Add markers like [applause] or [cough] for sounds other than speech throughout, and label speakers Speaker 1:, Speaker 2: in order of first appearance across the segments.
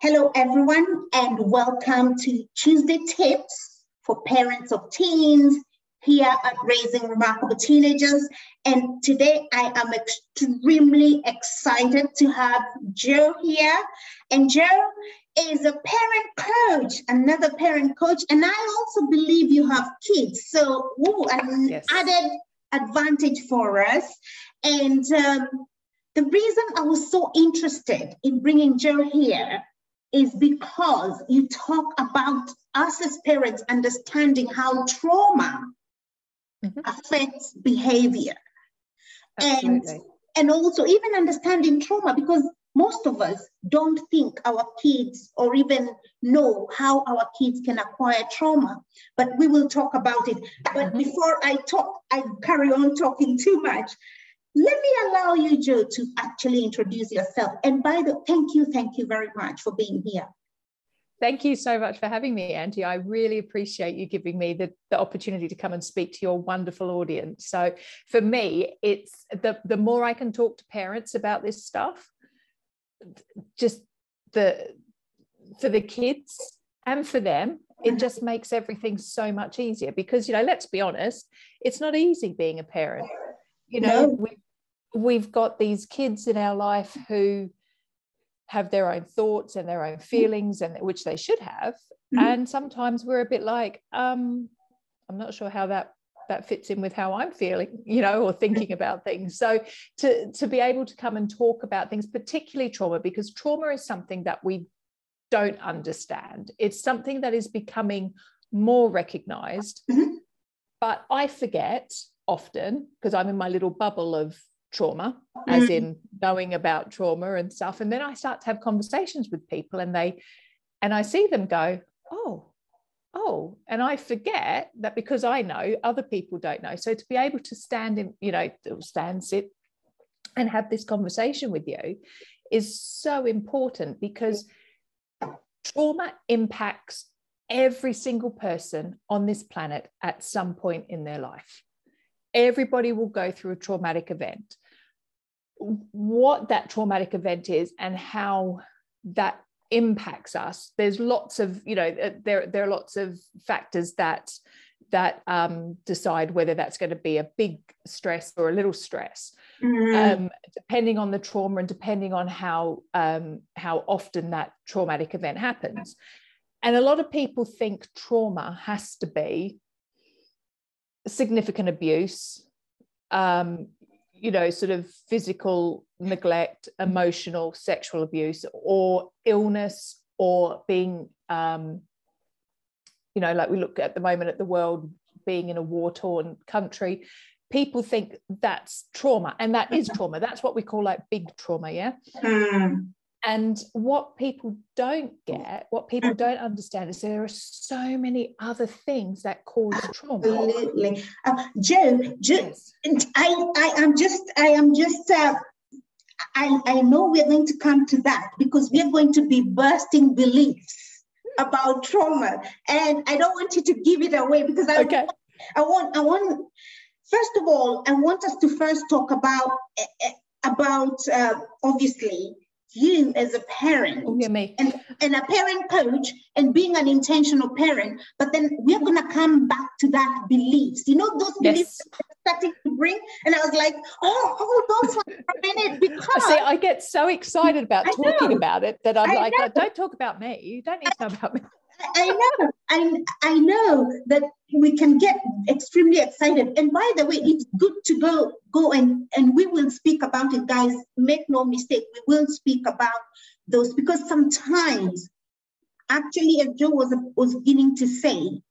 Speaker 1: Hello, everyone, and welcome to Tuesday Tips for Parents of Teens here at Raising Remarkable Teenagers. And today I am extremely excited to have Joe here. And Joe is a parent coach, another parent coach. And I also believe you have kids. So, ooh, an yes. added advantage for us. And um, the reason I was so interested in bringing Joe here is because you talk about us as parents understanding how trauma mm-hmm. affects behavior. And, and also even understanding trauma because most of us don't think our kids or even know how our kids can acquire trauma, but we will talk about it. But mm-hmm. before I talk, I carry on talking too much. Let me allow you, Joe, to actually introduce yourself. And by the thank you, thank you very much for being here.
Speaker 2: Thank you so much for having me, Andy. I really appreciate you giving me the, the opportunity to come and speak to your wonderful audience. So for me, it's the, the more I can talk to parents about this stuff, just the for the kids and for them, it just makes everything so much easier because you know, let's be honest, it's not easy being a parent you know no. we, we've got these kids in our life who have their own thoughts and their own feelings and which they should have mm-hmm. and sometimes we're a bit like um i'm not sure how that that fits in with how i'm feeling [laughs] you know or thinking about things so to to be able to come and talk about things particularly trauma because trauma is something that we don't understand it's something that is becoming more recognized mm-hmm. but i forget often because I'm in my little bubble of trauma, as mm. in knowing about trauma and stuff. And then I start to have conversations with people and they, and I see them go, oh, oh, and I forget that because I know other people don't know. So to be able to stand in, you know, stand, sit, and have this conversation with you is so important because trauma impacts every single person on this planet at some point in their life everybody will go through a traumatic event. What that traumatic event is and how that impacts us there's lots of you know uh, there there are lots of factors that that um, decide whether that's going to be a big stress or a little stress mm-hmm. um, depending on the trauma and depending on how um, how often that traumatic event happens and a lot of people think trauma has to be significant abuse, um, you know, sort of physical neglect, emotional, sexual abuse, or illness, or being, um, you know, like we look at the moment at the world being in a war torn country. People think that's trauma, and that is [laughs] trauma. That's what we call like big trauma, yeah. Mm. And what people don't get, what people don't understand is there are so many other things that cause trauma.
Speaker 1: Absolutely. Uh, Joe, yes. I, I am just, I am just, uh, I, I know we're going to come to that because we're going to be bursting beliefs about trauma. And I don't want you to give it away because I, okay. I want, I want, first of all, I want us to first talk about, uh, about uh, obviously you as a parent
Speaker 2: oh.
Speaker 1: And, and a parent coach and being an intentional parent but then we're going to come back to that beliefs. You know those yes. beliefs starting to bring and i was like oh hold on for a minute [laughs] because
Speaker 2: see i get so excited about talking about it that i'm I like oh, don't talk about me. You don't need to know about me
Speaker 1: I know, I, I know that we can get extremely excited. And by the way, it's good to go go and and we will speak about it, guys. Make no mistake, we will speak about those because sometimes, actually, as Joe was was beginning to say,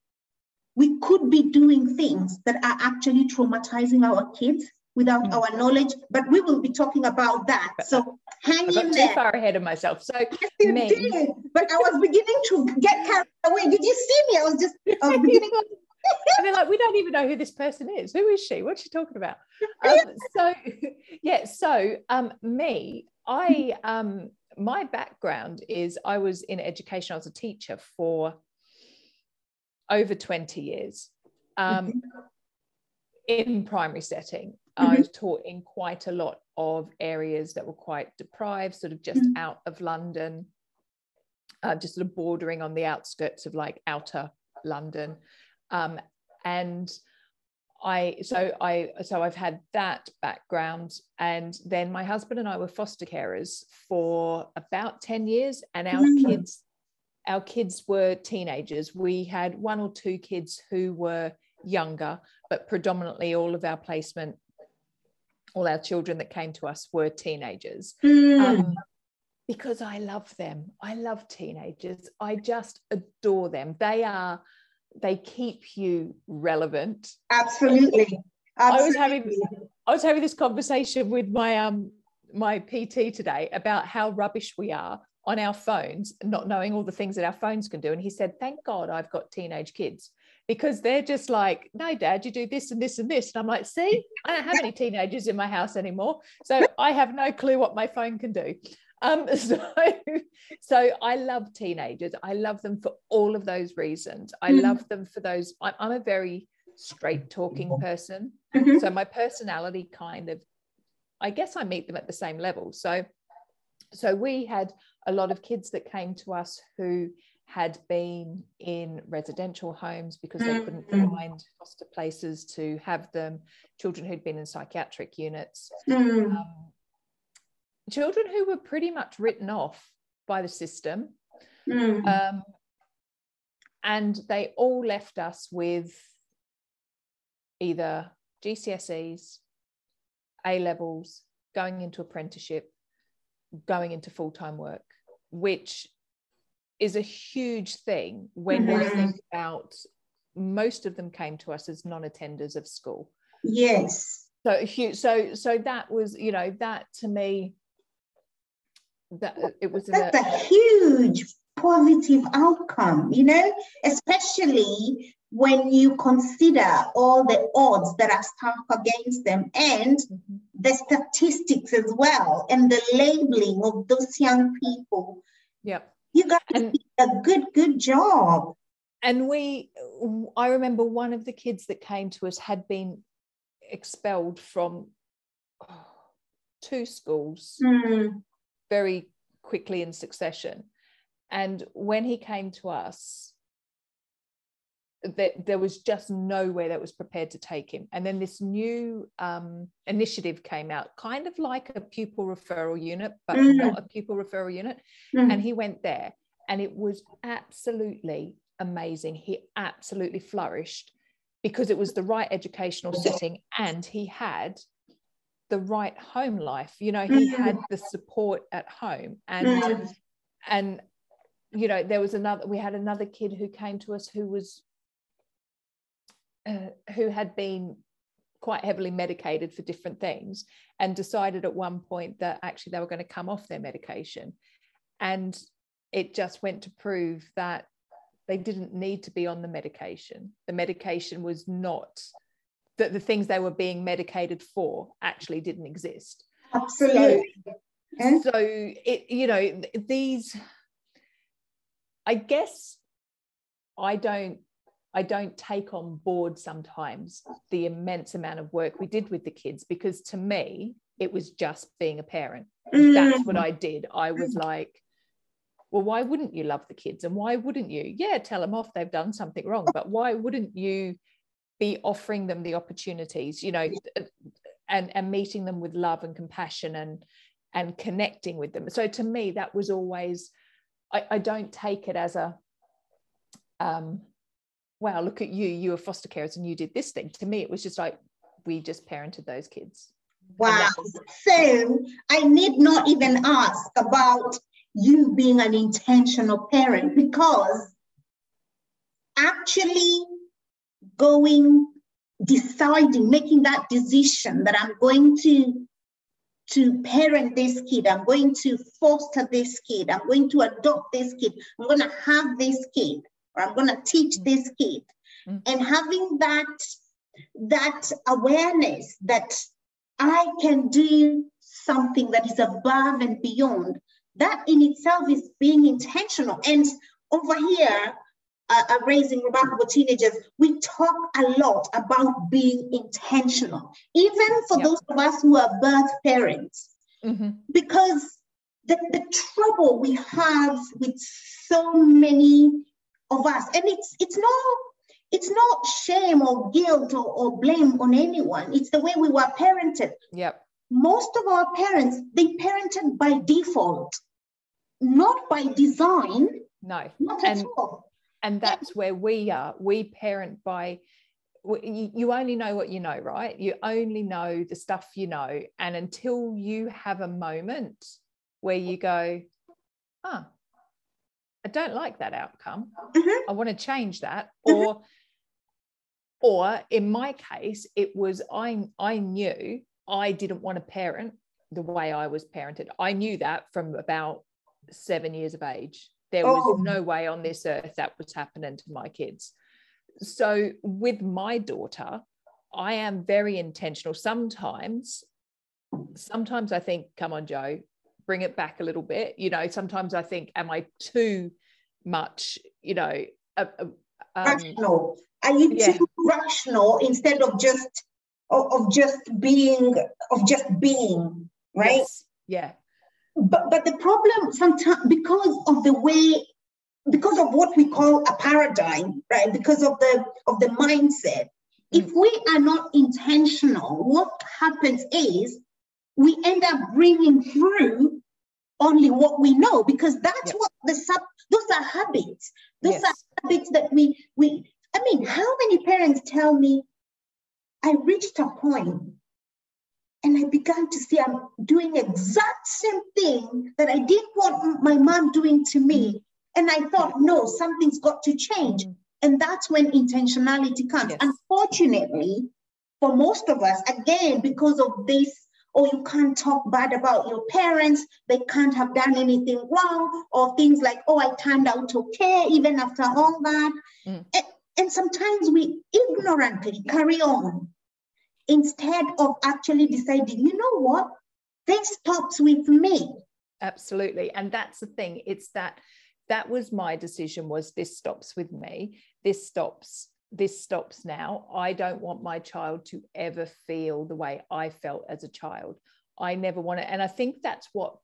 Speaker 1: we could be doing things that are actually traumatizing our kids without mm. our knowledge, but we will be talking about that. So hang in there.
Speaker 2: Too far ahead of myself. So yes, you
Speaker 1: me. did, but I was beginning to get carried away. Did you see me? I was just I was beginning. [laughs]
Speaker 2: and they're like, we don't even know who this person is. Who is she? What's she talking about? [laughs] Um, so, [laughs] yeah. So, um, me, I, um, my background is I was in education. I was a teacher for over twenty years. Um, mm-hmm. in primary setting mm-hmm. I was taught in quite a lot of areas that were quite deprived, sort of just mm-hmm. out of London. uh, just sort of bordering on the outskirts of like outer London. Um, and I so I so I've had that background, and then my husband and I were foster carers for about ten years, and our mm. kids, our kids were teenagers. We had one or two kids who were younger, but predominantly all of our placement, all our children that came to us were teenagers. Mm. Um, because I love them. I love teenagers. I just adore them. They are they keep you relevant.
Speaker 1: Absolutely. Absolutely. I
Speaker 2: was having I was having this conversation with my um my PT today about how rubbish we are on our phones, not knowing all the things that our phones can do. And he said, Thank God I've got teenage kids because they're just like, No, dad, you do this and this and this. And I'm like, See, I don't have any [laughs] teenagers in my house anymore. So I have no clue what my phone can do. Um, [laughs] so, so I love teenagers. I love them for all of those reasons. I mm-hmm. love them for those. I'm, I'm a very straight talking person. Mm-hmm. So my personality kind of, I guess I meet them at the same level. So, so we had a lot of kids that came to us who had been in residential homes because they couldn't mm-hmm. find foster places to have them, children who'd been in psychiatric units. Mm. Um, children who were pretty much written off by the system. Mm. Um, and they all left us with either GCSEs, A levels, going into apprenticeship, going into full time work, which is a huge thing when mm-hmm. you think about most of them came to us as non attenders of school.
Speaker 1: Yes.
Speaker 2: So, huge. so, so that was, you know, that to me that it was
Speaker 1: that's a, a huge positive outcome you know especially when you consider all the odds that are stacked against them and mm-hmm. the statistics as well and the labeling of those young people
Speaker 2: yep
Speaker 1: you guys and, did a good good job
Speaker 2: and we i remember one of the kids that came to us had been expelled from oh, two schools mm very quickly in succession. And when he came to us, that there was just nowhere that was prepared to take him. And then this new um, initiative came out, kind of like a pupil referral unit, but mm. not a pupil referral unit. Mm. And he went there, and it was absolutely amazing. He absolutely flourished because it was the right educational setting, and he had the right home life you know he mm-hmm. had the support at home and mm-hmm. and you know there was another we had another kid who came to us who was uh, who had been quite heavily medicated for different things and decided at one point that actually they were going to come off their medication and it just went to prove that they didn't need to be on the medication the medication was not that the things they were being medicated for actually didn't exist.
Speaker 1: Absolutely.
Speaker 2: So, so it, you know, these, I guess I don't I don't take on board sometimes the immense amount of work we did with the kids because to me it was just being a parent. Mm. That's what I did. I was like, well, why wouldn't you love the kids? And why wouldn't you? Yeah, tell them off they've done something wrong, but why wouldn't you be offering them the opportunities you know and and meeting them with love and compassion and and connecting with them so to me that was always i, I don't take it as a um wow look at you you were foster carers and you did this thing. To me it was just like we just parented those kids.
Speaker 1: Wow so i need not even ask about you being an intentional parent because actually going, deciding, making that decision that I'm going to to parent this kid, I'm going to foster this kid, I'm going to adopt this kid, I'm going to have this kid, or I'm going to teach this kid. Mm-hmm. And having that that awareness that I can do something that is above and beyond, that in itself is being intentional. And over here, uh, uh, raising remarkable teenagers, we talk a lot about being intentional, even for yep. those of us who are birth parents, mm-hmm. because the, the trouble we have with so many of us, and it's it's no it's not shame or guilt or, or blame on anyone. It's the way we were parented.
Speaker 2: Yep.
Speaker 1: Most of our parents, they parented by default, not by design.
Speaker 2: No.
Speaker 1: Not
Speaker 2: and,
Speaker 1: at all.
Speaker 2: And that's where we are. We parent by you only know what you know, right? You only know the stuff you know. And until you have a moment where you go, huh, I don't like that outcome.
Speaker 1: Mm-hmm.
Speaker 2: I want to change that. Or or in my case, it was I I knew I didn't want to parent the way I was parented. I knew that from about seven years of age. There was
Speaker 1: Oh.
Speaker 2: no way on this earth that was happening to my kids. So with my daughter, I am very intentional. Sometimes, sometimes I think, come on, Joe, bring it back a little bit. You know, sometimes I think, am I too much, you know, uh, um,
Speaker 1: rational. Are you
Speaker 2: yeah.
Speaker 1: too rational instead of just of, of just being of just being right?
Speaker 2: yes, yeah,
Speaker 1: But but the problem sometimes because of the way because of what we call a paradigm, right? Because of the of the mindset. If we are not intentional, what happens is we end up bringing through only what we know because that's
Speaker 2: Yes.
Speaker 1: what the sub those are habits those
Speaker 2: yes,
Speaker 1: are habits that we we i mean how many parents tell me i reached a point and i began to see i'm doing exact same thing that i didn't want my mom doing to me and i thought no something's got to change
Speaker 2: Mm.
Speaker 1: and that's when intentionality comes
Speaker 2: Yes.
Speaker 1: unfortunately for most of us again because of this or you can't talk bad about your parents they can't have done anything wrong or things like oh i turned out okay even after all that
Speaker 2: Mm.
Speaker 1: and, and sometimes we ignorantly carry on instead of actually deciding you know what this stops with me
Speaker 2: absolutely. And that's the thing. It's that that was my decision. Was this stops with me? This stops. This stops now. I don't want my child to ever feel the way I felt as a child. I never want to. And I think that's what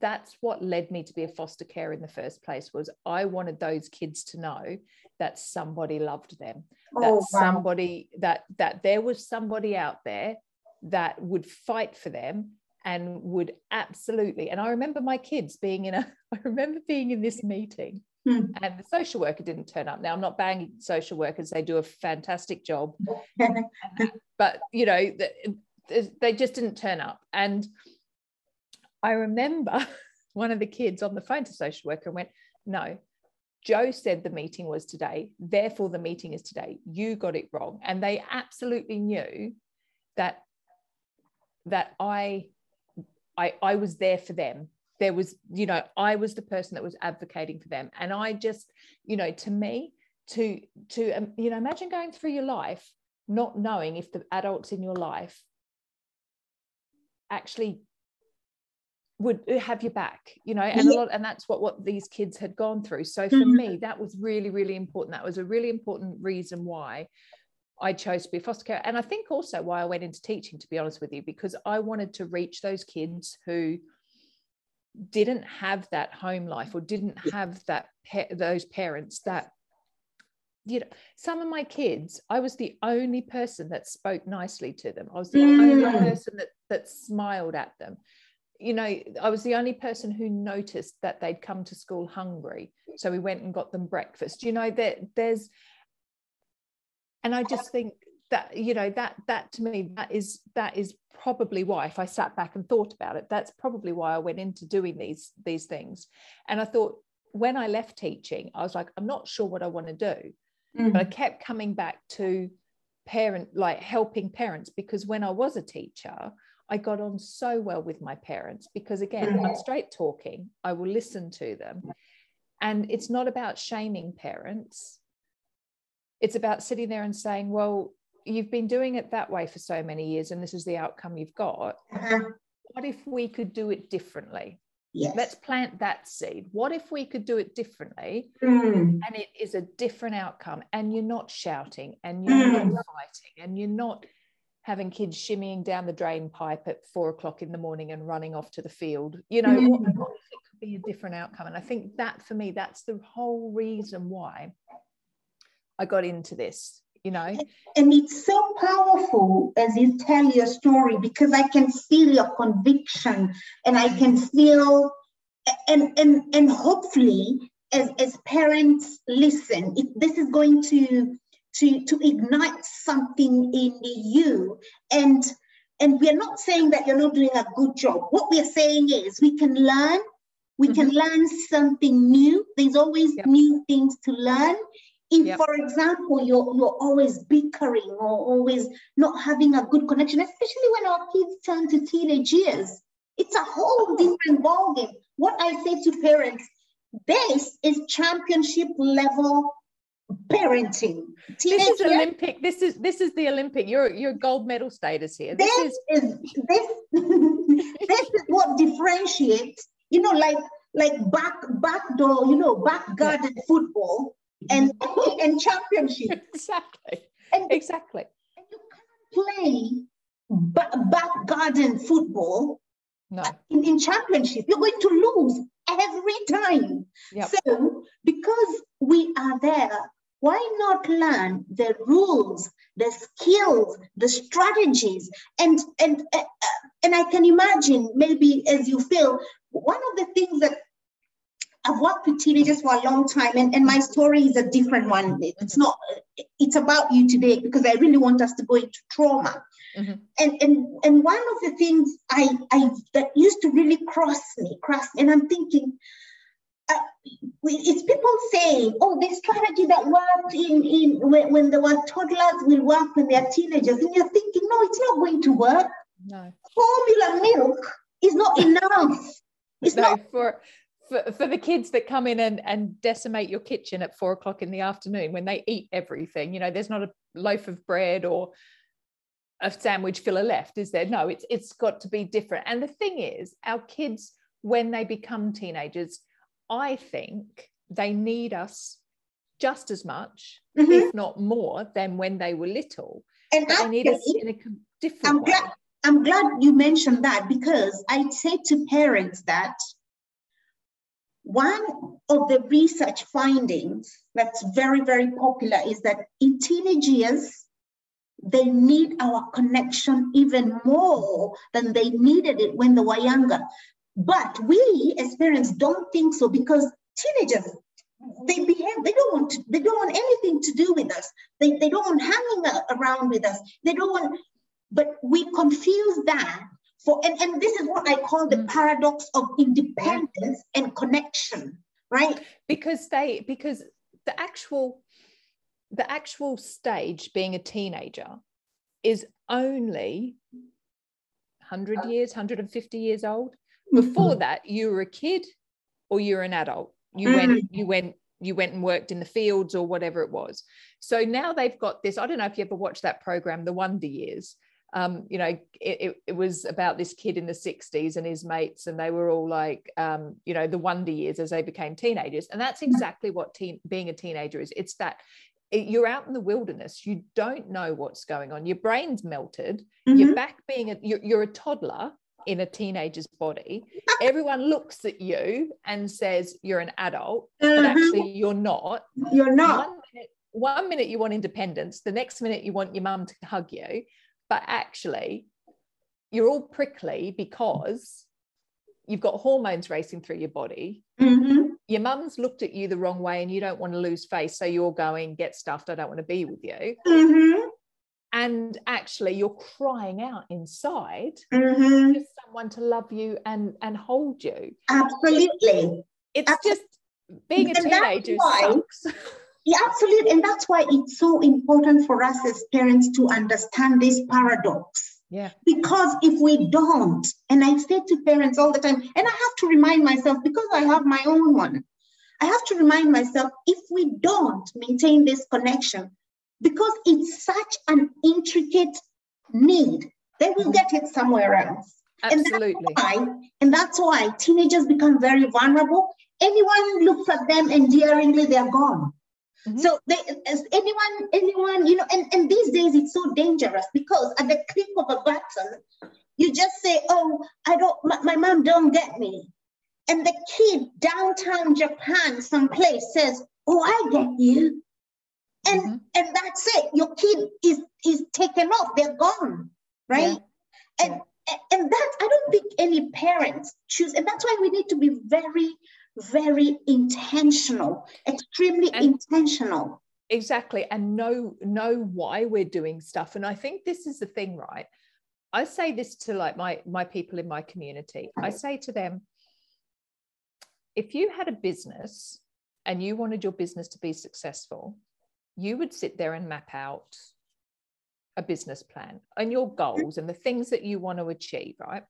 Speaker 2: that's what led me to be a foster care in the first place was i wanted those kids to know that somebody loved them oh, that
Speaker 1: oh wow
Speaker 2: somebody that that there was somebody out there that would fight for them and would absolutely and i remember my kids being in a [laughs] i remember being in this meeting
Speaker 1: Hmm.
Speaker 2: and the social worker didn't turn up. Now i'm not banging social workers. They do a fantastic job. [laughs] But you know th- they just didn't turn up. And i remember [laughs] one of the kids on the phone to social worker went no joe said the meeting was today. Therefore the meeting is today. You got it wrong. And they absolutely knew that that i i i was there for them there was you know i was the person that was advocating for them. And i just you know to me to to um, you know imagine going through your life not knowing if the adults in your life actually would have your back you know and a lot and that's what what these kids had gone through. So for
Speaker 1: Mhm.
Speaker 2: me that was really really important. That was a really important reason why I chose to be a foster care and I think also why I went into teaching to be honest with you because I wanted to reach those kids who didn't have that home life or didn't have that those parents that you know some of my kids i was the only person that spoke nicely to them. I was the only
Speaker 1: Mm.
Speaker 2: person that that smiled at them. You know i was the only person who noticed that they'd come to school hungry. So we went and got them breakfast. You know that there's and i just think that you know that that to me that is that is probably why if i sat back and thought about it that's probably why i went into doing these these things. And i thought when i left teaching i was like i'm not sure what i want to do mm. but I kept coming back to parent, like helping parents, because when I was a teacher, I got on so well with my parents because, again, I'm mm. straight talking, I will listen to them. And it's not about shaming parents, it's about sitting there and saying, well, you've been doing it that way for so many years, and this is the outcome you've got.
Speaker 1: Uh-huh.
Speaker 2: What if we could do it differently?
Speaker 1: yes
Speaker 2: Let's plant that seed. What if we could do it differently?
Speaker 1: Mm.
Speaker 2: and it is a different outcome and you're not shouting and you're not
Speaker 1: Mm.
Speaker 2: fighting and you're not having kids shimmying down the drain pipe at four o'clock in the morning and running off to the field you know
Speaker 1: Mm.
Speaker 2: what, what if it could be a different outcome and i think that for me that's the whole reason why i got into this you know
Speaker 1: And it's so powerful as you tell your story because I can feel your conviction and I can feel and and and hopefully as, as parents listen, it, this is going to to to ignite something in you. And and we're not saying that you're not doing a good job. What we're saying is we can learn, we can mm-hmm. learn something new. There's always
Speaker 2: Yep.
Speaker 1: new things to learn. If,
Speaker 2: Yep.
Speaker 1: for example, you're you're always bickering or always not having a good connection, especially when our kids turn to teenage years, it's a whole different ballgame. What I say to parents, this is championship level parenting.
Speaker 2: this is
Speaker 1: years,
Speaker 2: olympic this is this is the olympic you're you're gold medal status here this
Speaker 1: this
Speaker 2: is
Speaker 1: is this [laughs] this is what differentiates you know like like back back door you know back garden football and [laughs] and championship
Speaker 2: exactly.
Speaker 1: And
Speaker 2: exactly.
Speaker 1: And you can't play ba- back garden football
Speaker 2: no.
Speaker 1: in, in championship. You're going to lose every time.
Speaker 2: Yep.
Speaker 1: so because we are there why not learn the rules the skills the strategies? And and uh, uh, and i can imagine maybe as you feel one of the things that I've worked with teenagers for a long time, and, and my story is a different one. It's not, it's about you today because I really want us to go into trauma.
Speaker 2: Mhm.
Speaker 1: And, and and one of the things I, I that used to really cross me, cross, and I'm thinking, uh, it's people saying, oh, this strategy that worked in, in when, when they were toddlers will work when they're teenagers. And you're thinking, no, it's not going to work.
Speaker 2: no
Speaker 1: Formula milk is not enough. It's [laughs]
Speaker 2: no
Speaker 1: not
Speaker 2: for for, for the kids that come in and, and decimate your kitchen at four o'clock in the afternoon when they eat everything you know there's not a loaf of bread or a sandwich filler left is there? No it's it's got to be different. And the thing is our kids when they become teenagers i think they need us just as much
Speaker 1: Mhm.
Speaker 2: if not more than when they were little.
Speaker 1: And
Speaker 2: but they need us in a different
Speaker 1: I'm
Speaker 2: way.
Speaker 1: Glad I'm glad you mentioned that because I say to parents that one of the research findings that's very, very popular is that in teenage years, they need our connection even more than they needed it when they were younger. But we as parents don't think so because teenagers, they behave, they don't want they don't want anything to do with us. They, they don't want hanging around with us. They don't want, but we confuse that for, and, and this is what I call the
Speaker 2: Mm.
Speaker 1: paradox of independence and connection, right?
Speaker 2: because they because the actual the actual stage being a teenager is only 100 uh. years 150 years old. Mm-hmm. Before that you were a kid or you're an adult. You went mm. you went you went and worked in the fields or whatever it was. So now they've got this i don't know if you ever watched that program the wonder years um, you know, it, it, it was about this kid in the 60s and his mates, and they were all like, um, you know, the wonder years as they became teenagers. And that's exactly what teen, being a teenager is. It's that it, you're out in the wilderness, you don't know what's going on, your brain's melted,
Speaker 1: Mhm.
Speaker 2: you're back being a, you're, you're a toddler in a teenager's body. Everyone looks at you and says you're an adult, but
Speaker 1: Mhm.
Speaker 2: actually you're not.
Speaker 1: You're not.
Speaker 2: One minute, one minute you want independence, the next minute you want your mum to hug you, but actually you're all prickly because you've got hormones racing through your body.
Speaker 1: Mhm.
Speaker 2: Your mum's looked at you the wrong way and you don't want to lose face. So you're going, get stuffed. I don't want to be with you.
Speaker 1: Mhm.
Speaker 2: And actually you're crying out inside
Speaker 1: Mhm.
Speaker 2: for someone to love you and, and hold you.
Speaker 1: Absolutely.
Speaker 2: It's
Speaker 1: Absolutely.
Speaker 2: just being a
Speaker 1: And
Speaker 2: teenager sucks. [laughs]
Speaker 1: Yeah, absolutely. And that's why it's so important for us as parents to understand this paradox.
Speaker 2: Yeah.
Speaker 1: Because if we don't, and I say to parents all the time, and I have to remind myself because I have my own one, I have to remind myself if we don't maintain this connection, because it's such an intricate need, then we'll get it somewhere else. Absolutely. And that's why, and that's why teenagers become very vulnerable. Anyone looks at them endearingly, they're gone. Mm-hmm. So they, anyone, anyone, you know, and, and these days it's so dangerous because at the click of a button, you just say, "Oh, I don't, my, my mom don't get me," and the kid downtown Japan, someplace, says, "Oh, I get you," and mm-hmm. and that's it. Your kid is is taken off; they're gone, right? Yeah. And yeah. and that I don't think any parents choose, and that's why we need to be very very intentional, extremely and intentional.
Speaker 2: Exactly. And know know why we're doing stuff. And I think this is the thing, right? I say this to like my my people in my community. I say to them, if you had a business and you wanted your business to be successful, you would sit there and map out a business plan and your mm-hmm. goals and the things that you want to achieve, right?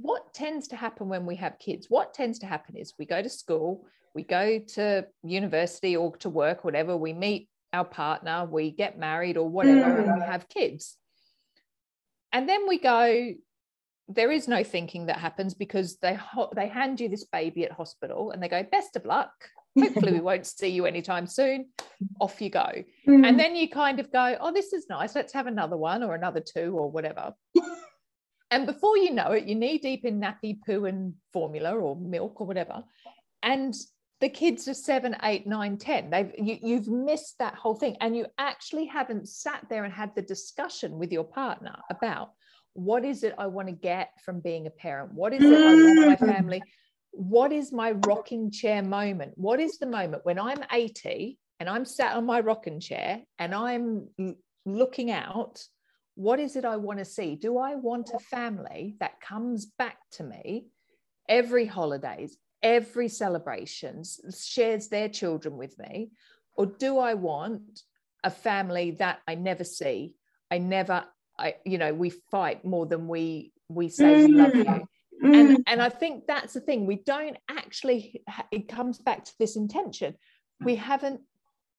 Speaker 2: What tends to happen when we have kids? What tends to happen is we go to school, we go to university or to work, whatever, we meet our partner, we get married or whatever, mm. and we mm. have kids. And then we go, there is no thinking that happens because they they hand you this baby at hospital and they go, best of luck. Hopefully, we [laughs] won't see you anytime soon. Off you go. Mm. And then you kind of go, oh, this is nice. Let's have another one or another two or whatever. [laughs] And before you know it, you're knee deep in nappy poo and formula or milk or whatever. And the kids are seven, eight, nine, ten. They've you, you've missed that whole thing. And you actually haven't sat there and had the discussion with your partner about what is it I want to get from being a parent? What is it I want my mm. family? What is my rocking chair moment? What is the moment when I'm 80 and I'm sat on my rocking chair and I'm looking out what is it I want to see? Do I want a family that comes back to me every holidays, every celebrations, shares their children with me? Or do I want a family that I never see? I never, I, you know, we fight more than we we say we love you. Mm. And, mm. and I think that's the thing. We don't actually, it comes back to this intention. We haven't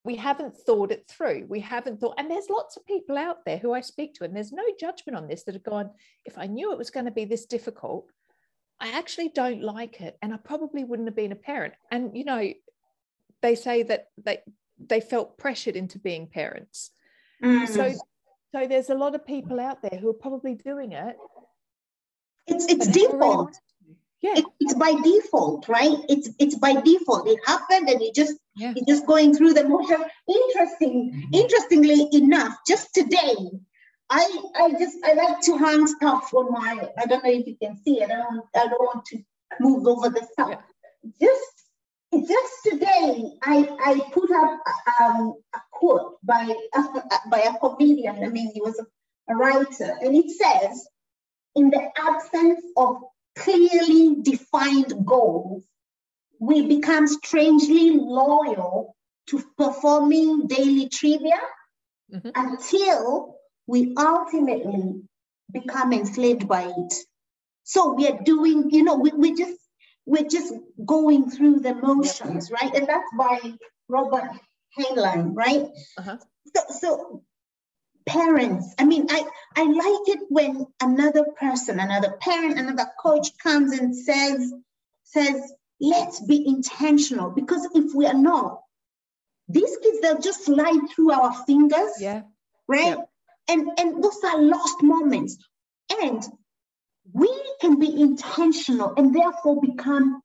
Speaker 2: we haven't thought it through. We haven't thought, and there's lots of people out there who I speak to, and there's no judgment on this that have gone, if I knew it was going to be this difficult, I actually don't like it. And I probably wouldn't have been a parent. And, you know, they say that they, they felt pressured into being parents. Mm. So, so there's a lot of people out there who are probably doing it.
Speaker 1: It's, it's default yeah. It, it's by default right? It's it's by default. It happened and you just yeah. you're just going through the motion. Interesting mm-hmm. interestingly enough just today i i just i like to hang stuff on my i don't know if you can see it. I don't i don't want to move over the stuff. Yeah. just just today i i put up um, a quote by by a comedian. I mean he was a, a writer. And it says in the absence of clearly defined goals, we become strangely loyal to performing daily trivia mm-hmm. until we ultimately become enslaved by it. So we are doing, you know, we, we just we're just going through the motions, right? And that's by Robert Heinlein, right? Uh-huh. So, so parents. I mean, I, I like it when another person, another parent, another coach comes and says, says, let's be intentional. Because if we are not, these kids, they'll just slide through our fingers.
Speaker 2: Yeah.
Speaker 1: Right? Yeah. And, and those are lost moments. And we can be intentional and therefore become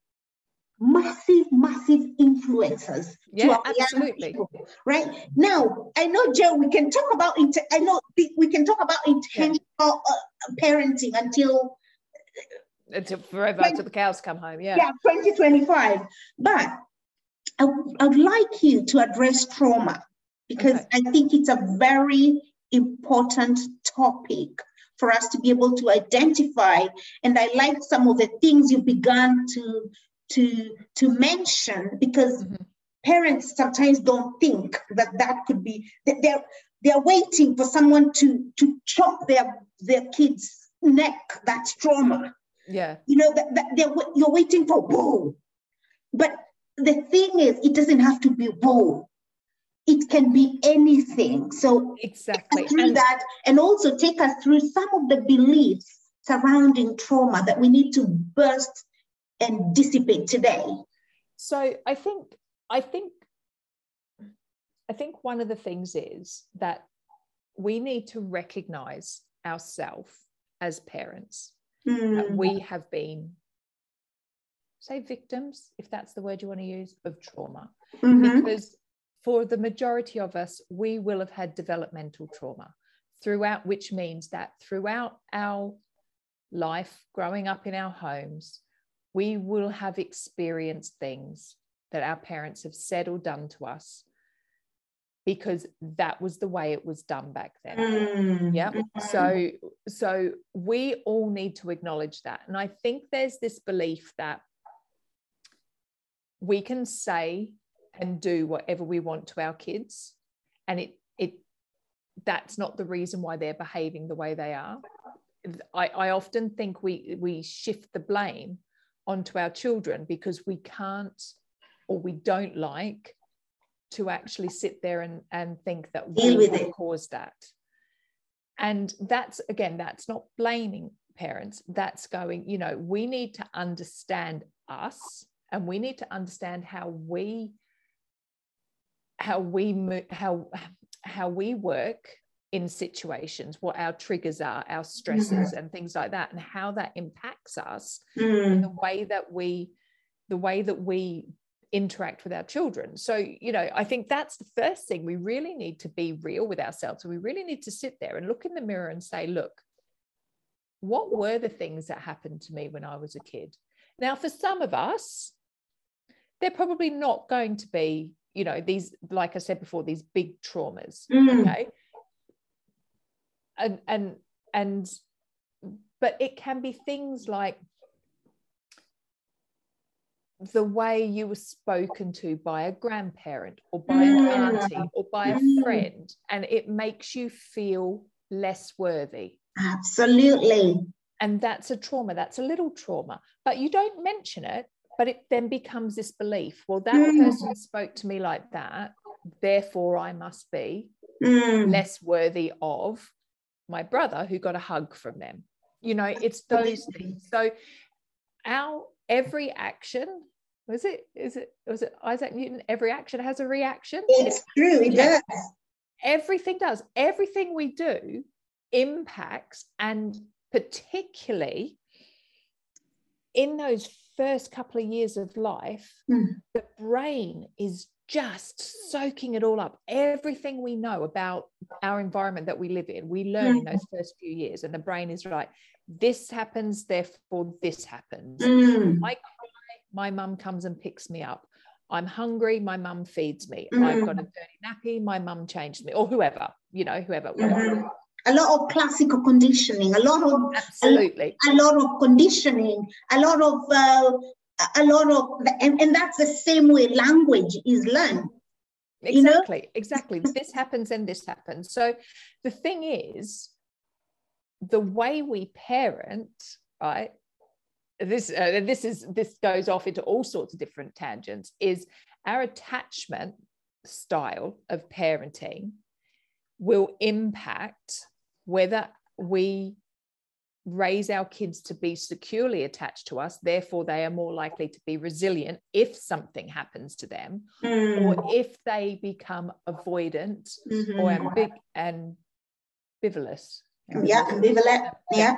Speaker 1: massive, massive influencers.
Speaker 2: Yeah, absolutely. People,
Speaker 1: right now, I know, Joe. We can talk about. Inter- I know we can talk about intentional yeah. uh, parenting until
Speaker 2: until forever, 20, until the cows come home. Yeah.
Speaker 1: Yeah, 2025. But I, I would like you to address trauma because okay. I think it's a very important topic for us to be able to identify. And I like some of the things you began to to to mention because mm-hmm. parents sometimes don't think that that could be that they're they're waiting for someone to to chop their their kid's neck that's trauma.
Speaker 2: Yeah.
Speaker 1: You know that, that they're you're waiting for whoa but the thing is it doesn't have to be whoa it can be anything. So
Speaker 2: exactly.
Speaker 1: Through and, that and also take us through some of the beliefs surrounding trauma that we need to burst and dissipate today?
Speaker 2: So I think I think I think one of the things is that we need to recognize ourselves as parents.
Speaker 1: Mm.
Speaker 2: we have been, say, victims, if that's the word you want to use, of trauma.
Speaker 1: Mhm.
Speaker 2: Because for the majority of us, we will have had developmental trauma throughout, which means that throughout our life, growing up in our homes, we will have experienced things that our parents have said or done to us because that was the way it was done back then
Speaker 1: Mm.
Speaker 2: yeah
Speaker 1: Mhm.
Speaker 2: so so we all need to acknowledge that and i think there's this belief that we can say and do whatever we want to our kids and it it that's not the reason why they're behaving the way they are i, I often think we we shift the blame onto our children because we can't or we don't like to actually sit there and, and think that we
Speaker 1: Deal it.
Speaker 2: caused that and that's again that's not blaming parents that's going you know we need to understand us and we need to understand how we how we how how we work in situations what our triggers are our stresses and things like that and how that impacts us in
Speaker 1: Mm.
Speaker 2: the way that we the way that we interact with our children. So you know i think that's the first thing. We really need to be real with ourselves. We really need to sit there and look in the mirror and say look what were the things that happened to me when i was a kid? Now for some of us they're probably not going to be you know these like i said before these big traumas
Speaker 1: Mm.
Speaker 2: okay and and and but it can be things like the way you were spoken to by a grandparent or by an
Speaker 1: Mm.
Speaker 2: auntie or by a
Speaker 1: Mm.
Speaker 2: friend and it makes you feel less worthy
Speaker 1: Absolutely.
Speaker 2: and that's a trauma that's a little trauma but you don't mention it but it then becomes this belief well that
Speaker 1: Mm.
Speaker 2: person spoke to me like that therefore i must be
Speaker 1: Mm.
Speaker 2: less worthy of my brother who got a hug from them you know it's those things so our every action was it is it was it isaac newton every action has a reaction
Speaker 1: It's true. It
Speaker 2: Yeah.
Speaker 1: does.
Speaker 2: everything does everything we do impacts and particularly in those first couple of years of life
Speaker 1: Mm.
Speaker 2: the brain is just soaking it all up everything we know about our environment that we live in we learn in those first few years and the brain is like this happens therefore this happens
Speaker 1: Mm.
Speaker 2: I cry, my mum comes and picks me up. I'm hungry, my mum feeds me. I've got a dirty nappy, my mum changed me, or whoever, you know, whoever.
Speaker 1: Mhm. A lot of classical conditioning, a lot of
Speaker 2: Absolutely.
Speaker 1: a lot of conditioning, a lot of uh, a lot of, and, and that's the same way language is learned. you know?
Speaker 2: Exactly. Exactly. This happens and this happens. So the thing is, the way we parent, right? This uh, this is this goes off into all sorts of different tangents. Is our attachment style of parenting will impact whether we raise our kids to be securely attached to us therefore they are more likely to be resilient if something happens to them
Speaker 1: Mm.
Speaker 2: or if they become avoidant
Speaker 1: Mhm.
Speaker 2: or ambig- ambivalent.
Speaker 1: yeah, ambivalent. Yeah.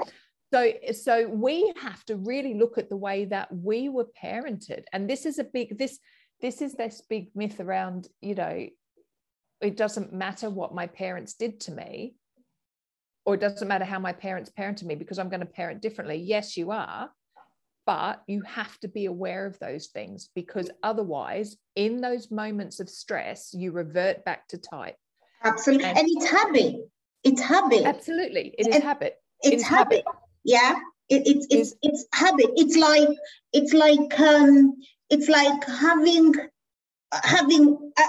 Speaker 2: So, so we have to really look at the way that we were parented, and this is a big this this is this big myth around you know it doesn't matter what my parents did to me, or it doesn't matter how my parents parented me because I'm going to parent differently. Yes, you are, but you have to be aware of those things because otherwise, in those moments of stress, you revert back to type.
Speaker 1: Absolutely.
Speaker 2: And-
Speaker 1: And it's habit. It's habit.
Speaker 2: Absolutely, it is
Speaker 1: And-
Speaker 2: habit.
Speaker 1: it's
Speaker 2: is
Speaker 1: habit. Yeah. It, it's it's it's habit. It's like it's like um it's like having having uh,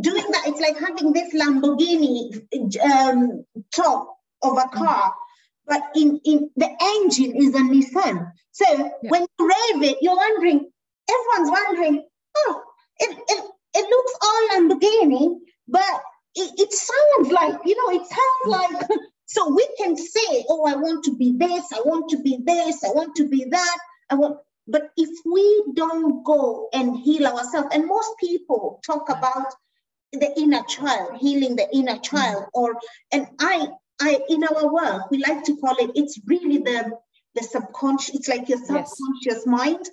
Speaker 1: doing that. It's like having this Lamborghini um, top of a car, but in in the engine is a Nissan. So
Speaker 2: Yeah.
Speaker 1: when you rev it, you're wondering. Everyone's wondering. Oh, it it, it looks all Lamborghini, but it, it sounds like you know. It sounds like [laughs] so we can say, oh, I want to be this, I want to be this, I want to be that, I want. But if we don't go and heal ourselves, and most people talk about the inner child, healing the inner child, or and I I in our work we like to call it. It's really the the subconscious. It's like your subconscious yes. mind.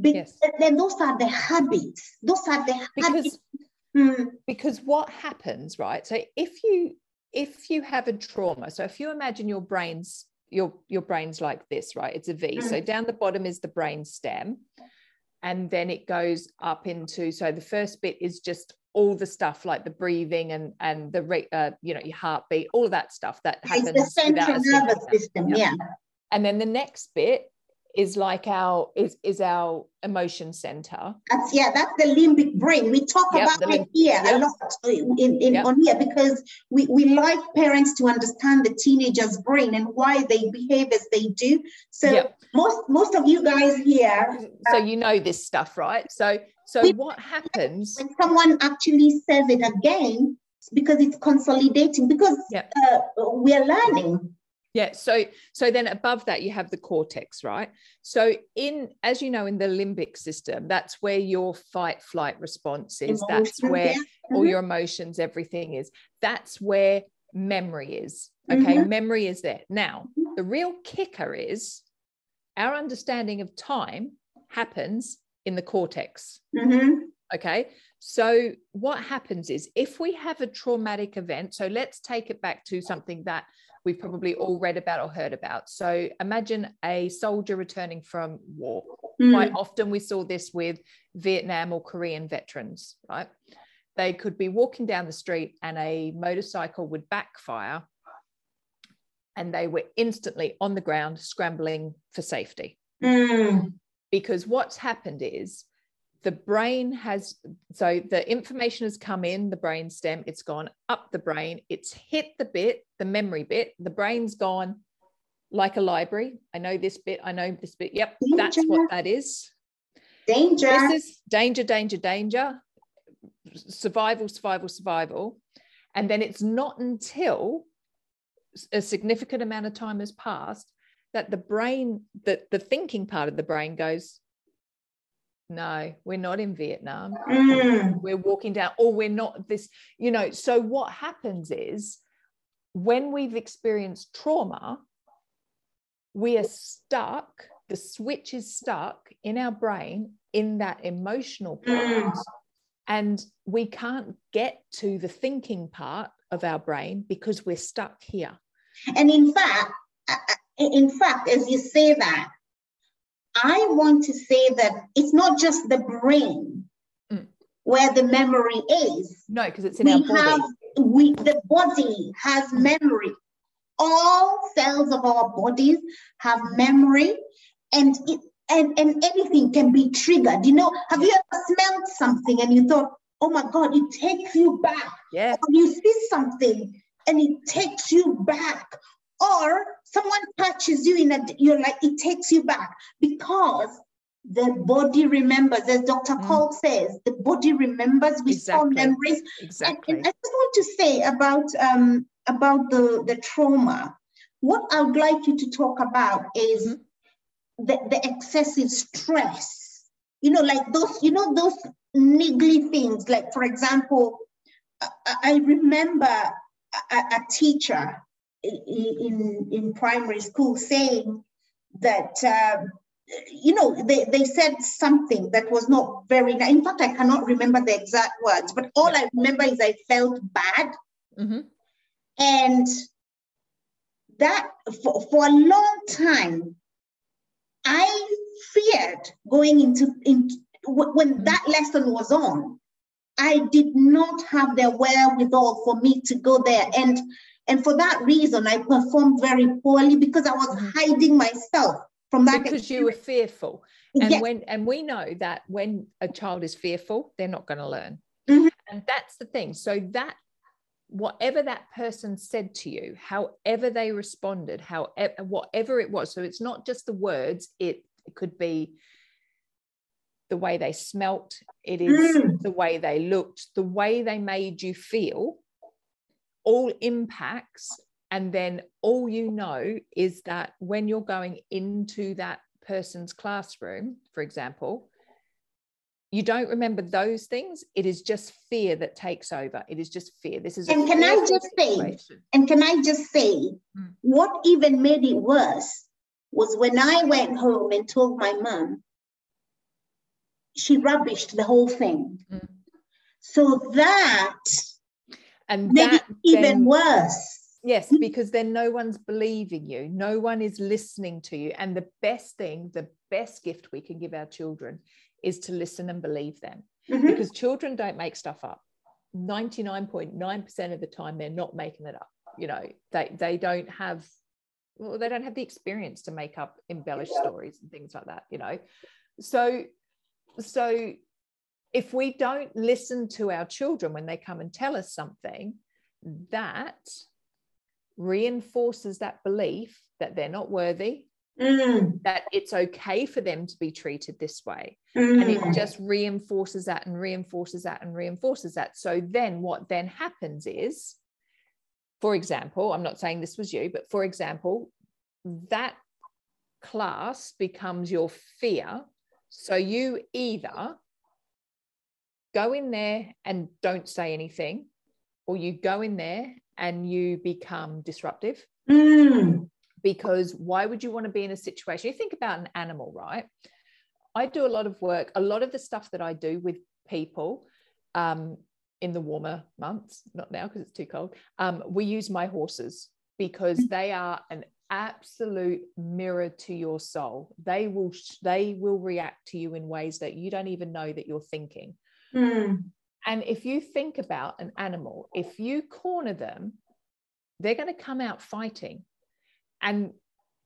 Speaker 1: Be- yes. Then those are the habits. Those are the
Speaker 2: because,
Speaker 1: habits.
Speaker 2: Mm. Because what happens, right? So if you if you have a trauma, so if you imagine your brain's your your brain's like this, right? It's a V. Mm. So down the bottom is the brain stem, and then it goes up into. So the first bit is just all the stuff like the breathing and and the uh, you know your heartbeat, all of that stuff that happens.
Speaker 1: It's the central nervous system, yeah.
Speaker 2: And then the next bit is like our is is our emotion center.
Speaker 1: That's yeah, that's the limbic brain. We talk yep, about it here yep. a lot in, in yep. on here because we, we like parents to understand the teenager's brain and why they behave as they do. So most most of you guys here
Speaker 2: So uh, you know this stuff, right? So so we, what happens
Speaker 1: when someone actually says it again because it's consolidating because uh, we are learning
Speaker 2: yeah so so then above that you have the cortex right so in as you know in the limbic system that's where your fight flight response is that's where yeah. all mm-hmm. your emotions everything is that's where memory is okay mm-hmm. memory is there now the real kicker is our understanding of time happens in the cortex
Speaker 1: mm-hmm.
Speaker 2: okay so what happens is if we have a traumatic event so let's take it back to something that we've probably all read about or heard about. So imagine a soldier returning from war. Mm. Quite often we saw this with Vietnam or Korean veterans, right? They could be walking down the street and a motorcycle would backfire and they were instantly on the ground scrambling for safety.
Speaker 1: Mm.
Speaker 2: Because what's happened is the brain has so the information has come in the brain stem it's gone up the brain it's hit the bit the memory bit the brain's gone like a library. I know this bit i know this bit. Yep danger. that's what that is.
Speaker 1: Danger.
Speaker 2: This is danger danger danger. Survival survival survival. And then it's not until a significant amount of time has passed that the brain that the thinking part of the brain goes no we're not in vietnam
Speaker 1: mm.
Speaker 2: we're walking down or we're not this you know so what happens is when we've experienced trauma we are stuck the switch is stuck in our brain in that emotional part mm. and we can't get to the thinking part of our brain because we're stuck here
Speaker 1: and in fact in fact as you say that I want to say that it's not just the brain mm. where the memory is.
Speaker 2: No, because it's in we our body.
Speaker 1: Have, we, the body has memory. All cells of our bodies have memory, and it and, and anything can be triggered. You know, have you ever smelled something and you thought, oh my God, it takes you back?
Speaker 2: Yeah.
Speaker 1: Or you see something and it takes you back or someone touches you in a you're like it takes you back because the body remembers as dr mm. Cole says the body remembers we exactly. memories
Speaker 2: exactly
Speaker 1: and, and, i just want to say about um about the the trauma what i would like you to talk about is mm-hmm. the, the excessive stress you know like those you know those niggly things like for example i, I remember a, a teacher in, in primary school saying that, uh, you know, they, they said something that was not very, in fact, I cannot remember the exact words, but all I remember is I felt bad.
Speaker 2: Mm-hmm.
Speaker 1: And that for, for a long time, I feared going into, into when mm-hmm. that lesson was on. I did not have the wherewithal for me to go there. And and for that reason, I performed very poorly because I was mm-hmm. hiding myself from that.
Speaker 2: Because experience. you were fearful. And yes. when and we know that when a child is fearful, they're not going to learn.
Speaker 1: Mm-hmm.
Speaker 2: And that's the thing. So that whatever that person said to you, however they responded, however whatever it was. So it's not just the words, it, it could be the way they smelt, it is mm. the way they looked, the way they made you feel all impacts and then all you know is that when you're going into that person's classroom for example you don't remember those things, it is just fear that takes over. It is just fear. This is
Speaker 1: and can I just situation. say, and can I just say, mm. what even made it worse was when I went home and told my mom, she rubbished the whole thing. Mm. So that
Speaker 2: and that
Speaker 1: even then, worse.
Speaker 2: Yes, because then no one's believing you, no one is listening to you. And the best thing, the best gift we can give our children is to listen and believe them. Mm-hmm. because children don't make stuff up. 99.9% of the time they're not making it up. You know they they don't have well, they don't have the experience to make up embellished stories and things like that you know. So so if we don't listen to our children when they come and tell us something that reinforces that belief that they're not worthy
Speaker 1: mm.
Speaker 2: that it's okay for them to be treated this way. Mm. And it mm. just reinforces that and reinforces that and reinforces that. So then what then happens is, for example, I'm not saying this was you, but for example, that class becomes your fear. So you either go in there and don't say anything, or you go in there and you become disruptive.
Speaker 1: Mm
Speaker 2: because why would you want to be in a situation? You think about an animal, right? I do a lot of work, a lot of the stuff that I do with people um, in the warmer months, not now because it's too cold, um, we use my horses because mm. they are an absolute mirror to your soul. They will they will react to you in ways that you don't even know that you're thinking.
Speaker 1: Mm.
Speaker 2: And if you think about an animal, if you corner them, they're going to come out fighting. And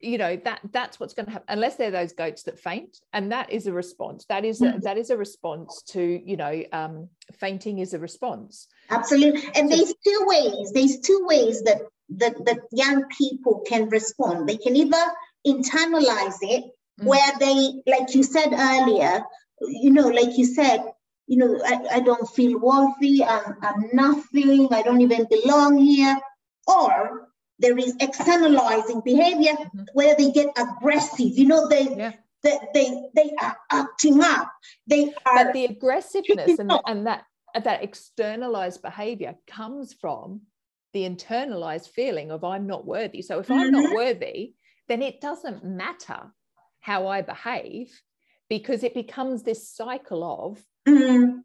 Speaker 2: you know that that's what's going to happen unless they're those goats that faint. And that is a response. That is a, mm. that is a response to you know um, fainting is a response.
Speaker 1: Absolutely and there's two ways there's two ways that that, that young people can respond. They can either internalize it mm. where they like you said earlier you know like you said you know i, I don't feel worthy I'm, I'm nothing i don't even belong here or there is externalizing behavior mm-hmm. where they get aggressive. You know, they yeah. they, they they are acting up. They are
Speaker 2: But the aggressiveness and, and that that externalized behavior comes from the internalized feeling of I'm not worthy. So if mm-hmm. I'm not mm-hmm. worthy, then it doesn't matter how I behave because it becomes this cycle of
Speaker 1: mm-hmm.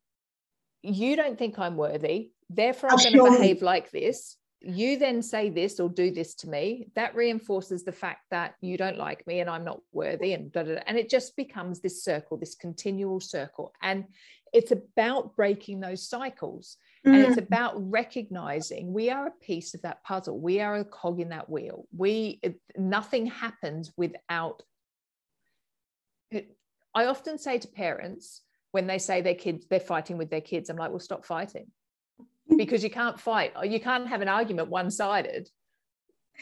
Speaker 2: you don't think I'm worthy, therefore I'm going to behave like this you then say this or do this to me that reinforces the fact that you don't like me and i'm not worthy and da, da, da. and it just becomes this circle this continual circle and it's about breaking those cycles mm. and it's mm. about recognizing we are a piece of that puzzle we are a cog in that wheel we nothing happens without it, i often say to parents when they say their kids they're fighting with their kids i'm like well stop fighting. [laughs] Because you can't fight you can't have an argument one-sided.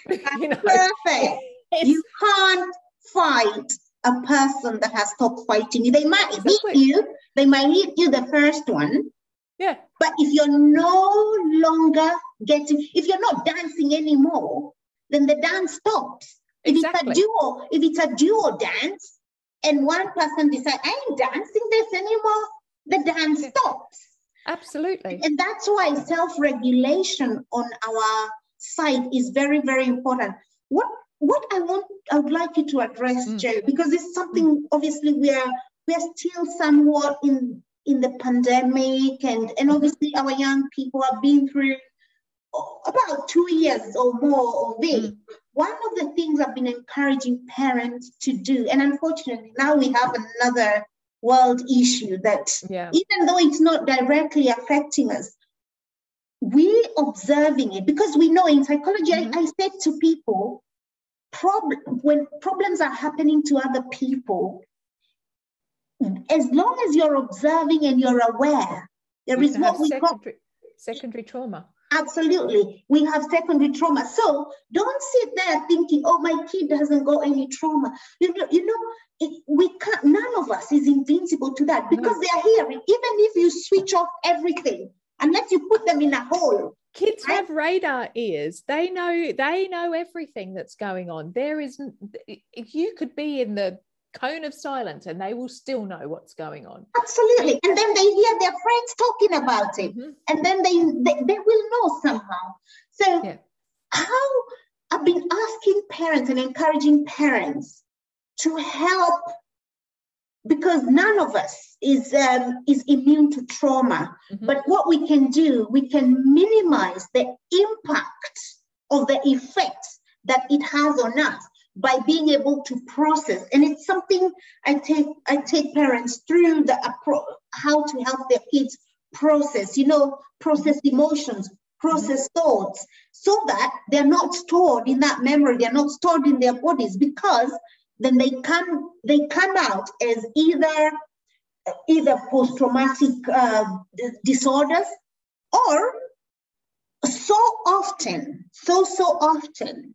Speaker 2: [laughs]
Speaker 1: You know? perfect. [laughs] You can't fight a person that has stopped fighting you. They might exactly. hit you. They might hit you the first one.
Speaker 2: Yeah.
Speaker 1: But if you're no longer getting if you're not dancing anymore then the dance stops. If exactly. it's a duo if it's a duo dance and one person decides i ain't dancing this anymore the dance stops
Speaker 2: Absolutely.
Speaker 1: And that's why self regulation on our side is very, very important. What what I want, I would like you to address, mm. Joe, because it's something mm. obviously we are we are still somewhat in in the pandemic, and and mm-hmm. obviously our young people have been through about two years or more of it. Mm. One of the things I've been encouraging parents to do, and unfortunately now we have another world issue that
Speaker 2: yeah.
Speaker 1: even though it's not directly affecting us, we observing it because we know in psychology, mm-hmm. I, I said to people, problem when problems are happening to other people, as long as you're observing and you're aware, there is what we
Speaker 2: call secondary trauma.
Speaker 1: Absolutely. We have secondary trauma. So don't sit there thinking, oh, my kid doesn't got any trauma. You know, you know it, we can't, none of us is invincible to that because no. they are hearing. Even if you switch off everything, unless you put them in a hole.
Speaker 2: Kids right? have radar ears. They know they know everything that's going on. There isn't you could be in the cone of silence and they will still know what's going on
Speaker 1: absolutely and then they hear their friends talking about it mm-hmm. and then they, they, they will know somehow so yeah. how i've been asking parents and encouraging parents to help because none of us is um, is immune to trauma mm-hmm. but what we can do we can minimize the impact of the effects that it has on us by being able to process. And it's something i take i take parents through the how to help their kids process you know process emotions process thoughts so that they're not stored in that memory they're not stored in their bodies because then they come they come out as either either post-traumatic uh, disorders or so often so so often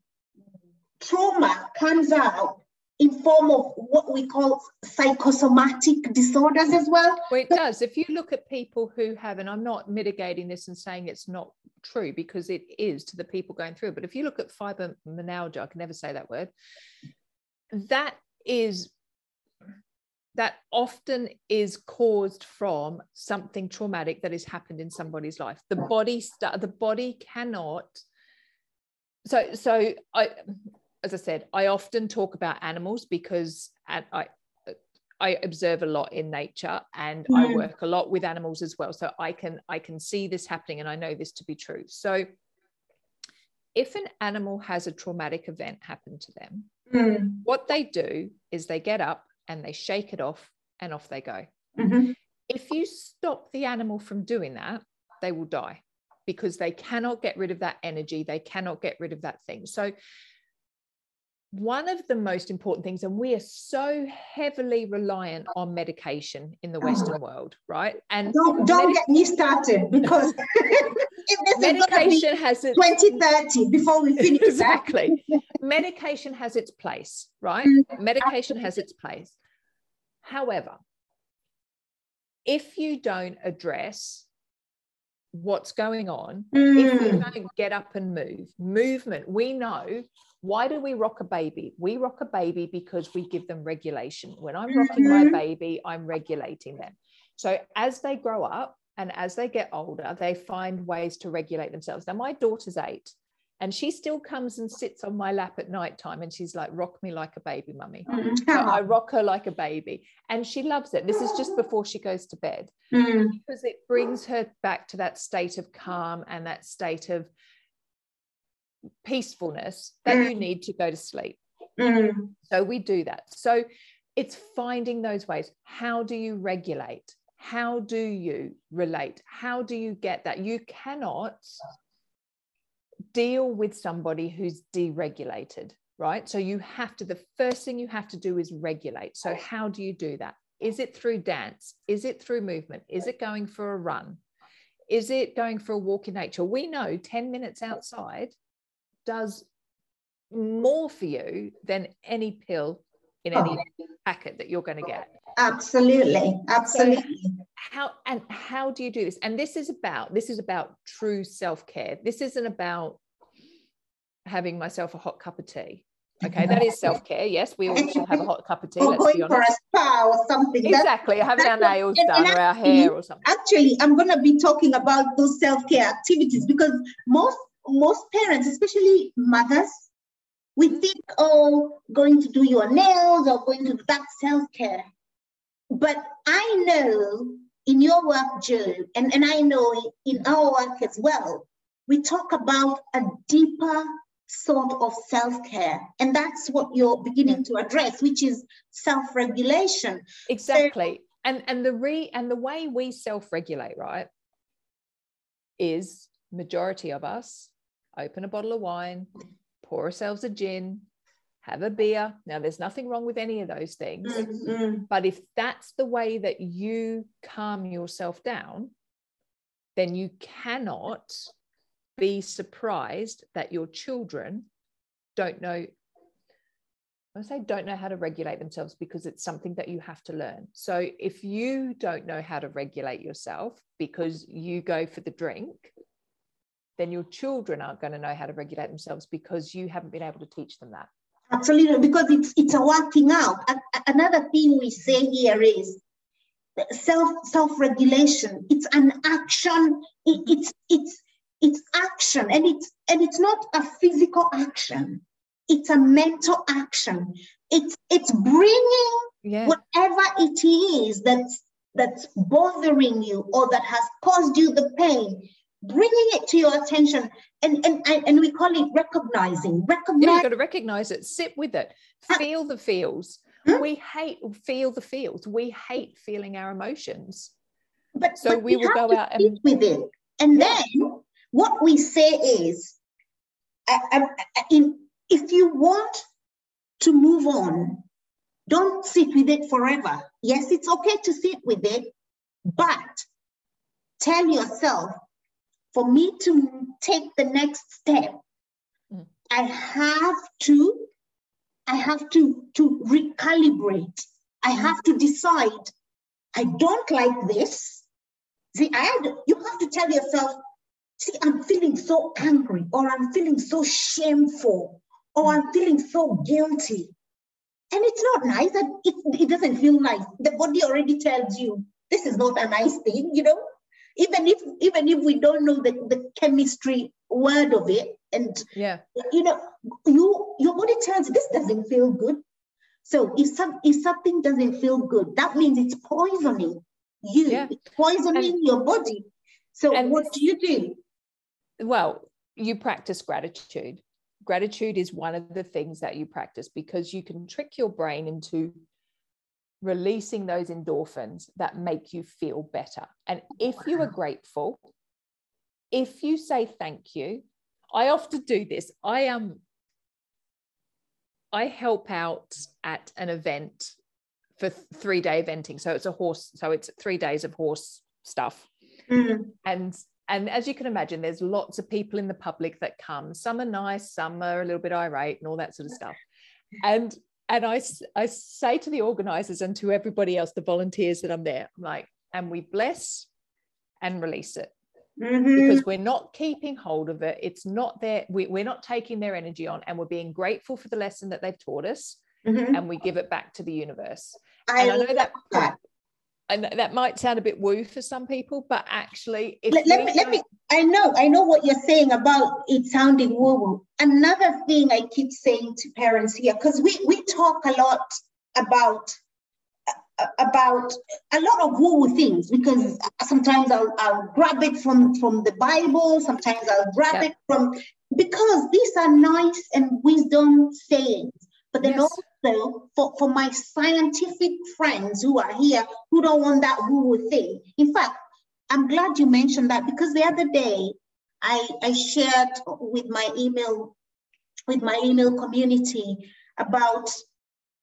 Speaker 1: trauma comes out in form of what we call psychosomatic disorders as well.
Speaker 2: Well, it does. If you look at people who have, and I'm not mitigating this and saying it's not true because it is to the people going through, but if you look at fibromyalgia, I can never say that word, that is that often is caused from something traumatic that has happened in somebody's life the body st- the body cannot so so i as i said i often talk about animals because i I observe a lot in nature and mm. I work a lot with animals as well. So I can I can see this happening and I know this to be true. So if an animal has a traumatic event happen to them, mm. what they do is they get up and they shake it off and off they go. Mm-hmm. If you stop the animal from doing that, they will die because they cannot get rid of that energy. They cannot get rid of that thing. So, one of the most important things, and we are so heavily reliant on medication in the Western oh. world, right? And
Speaker 1: don't, don't get me started because [laughs]
Speaker 2: medication has
Speaker 1: its 2030 before we finish
Speaker 2: exactly. medication has its place, right? Mm-hmm. Medication has its place. However, if you don't address what's going on, mm. if you mm. don't get up and move, movement, we know why do we rock a baby? We rock a baby because we give them regulation. When I'm rocking mm-hmm. my baby, I'm regulating them. So as they grow up and as they get older, they find ways to regulate themselves. Now, my daughter's eight and she still comes and sits on my lap at night time and she's like rock me like a baby mummy mm-hmm. so i rock her like a baby and she loves it this is just before she goes to bed mm. because it brings her back to that state of calm and that state of peacefulness that mm. you need to go to sleep. Mm. So we do that. So it's finding those ways. How do you regulate? How do you relate? How do you get that? You cannot deal with somebody who's deregulated, right? So you have to, the first thing you have to do is regulate. So, how do you do that? Is it through dance? Is it through movement? Is it going for a run? Is it going for a walk in nature? We know 10 minutes outside does more for you than any pill in any oh. packet that you're going to get.
Speaker 1: Absolutely absolutely. So
Speaker 2: how and how do you do this? And this is about this is about true self-care. This isn't about having myself a hot cup of tea. Okay that is self-care. Yes we all should have a hot cup of tea
Speaker 1: or going for a spa or something.
Speaker 2: Exactly having our nails done or our hair or something.
Speaker 1: actually i'm going to be talking about those self-care activities because most most parents, especially mothers, we think, oh, going to do your nails or going to do that self care. But I know in your work, Joe, and, and I know in our work as well, we talk about a deeper sort of self-care. And that's what you're beginning to address which is self-regulation.
Speaker 2: Exactly. So, and and the re and the way we self-regulate right is majority of us open a bottle of wine, pour ourselves a gin, have a beer. Now, there's nothing wrong with any of those things. Mm-hmm. But if that's the way that you calm yourself down, then you cannot be surprised that your children don't know. I say don't know how to regulate themselves because it's something that you have to learn. So if you don't know how to regulate yourself because you go for the drink, then your children aren't going to know how to regulate themselves because you haven't been able to teach them that.
Speaker 1: Absolutely, because it's it's a working out. another thing we say here is self self regulation. It's an action. It, it's it's it's action, and it's and it's not a physical action. It's a mental action. It's it's bringing yeah. whatever it is that's that's bothering you or that has caused you the pain bringing it to your attention and and and we call it recognizing recognize
Speaker 2: yeah, you've got to recognize it. Sit with it. Ah. Feel the feels. Hmm? we hate feel the feels. We hate feeling our emotions.
Speaker 1: But so but we, we will go out and with it. And yeah. then what we say is I, I, in, if you want to move on don't sit with it forever. Yes it's okay to sit with it but tell yourself for me to take the next step, mm. I have to, I have to, to recalibrate. I mm. have to decide, I don't like this. See, I had, you have to tell yourself, see, I'm feeling so angry, or I'm feeling so shameful, or mm. I'm feeling so guilty. And it's not nice. That it, it doesn't feel nice. The body already tells you this is not a nice thing, you know? Even if even if we don't know the, the chemistry word of it and
Speaker 2: yeah.
Speaker 1: you know you your body tells this doesn't feel good. So if some if something doesn't feel good that means it's poisoning you. Yeah. it's poisoning and, your body. So what this, do you do?
Speaker 2: Well you practice gratitude. Gratitude is one of the things that you practice because you can trick your brain into releasing those endorphins that make you feel better. And if you are grateful, if you say thank you, I often do this. I am um, I help out at an event for three day eventing. So it's a horse, so it's three days of horse stuff. Mm. And and as you can imagine, there's lots of people in the public that come. Some are nice, some are a little bit irate, and all that sort of stuff. And and I, I say to the organizers and to everybody else, the volunteers that I'm there, I'm like, and we bless and release it. Mm-hmm. Because we're not keeping hold of it. It's not there. We, we're not taking their energy on, and we're being grateful for the lesson that they've taught us, mm-hmm. and we give it back to the universe. I and I know that, that and that might sound a bit woo for some people, but actually,
Speaker 1: let, let me, let me, I know, I know what you're saying about it sounding woo woo. Another thing I keep saying to parents here, because we, we talk a lot about about a lot of woo things because sometimes I'll, I'll grab it from from the Bible, sometimes I'll grab yeah. it from because these are nice and wisdom sayings, but then yes. Also for, for my scientific friends who are here who don't want that woo thing. In fact, I'm glad you mentioned that because the other day I, I shared with my email with my email community about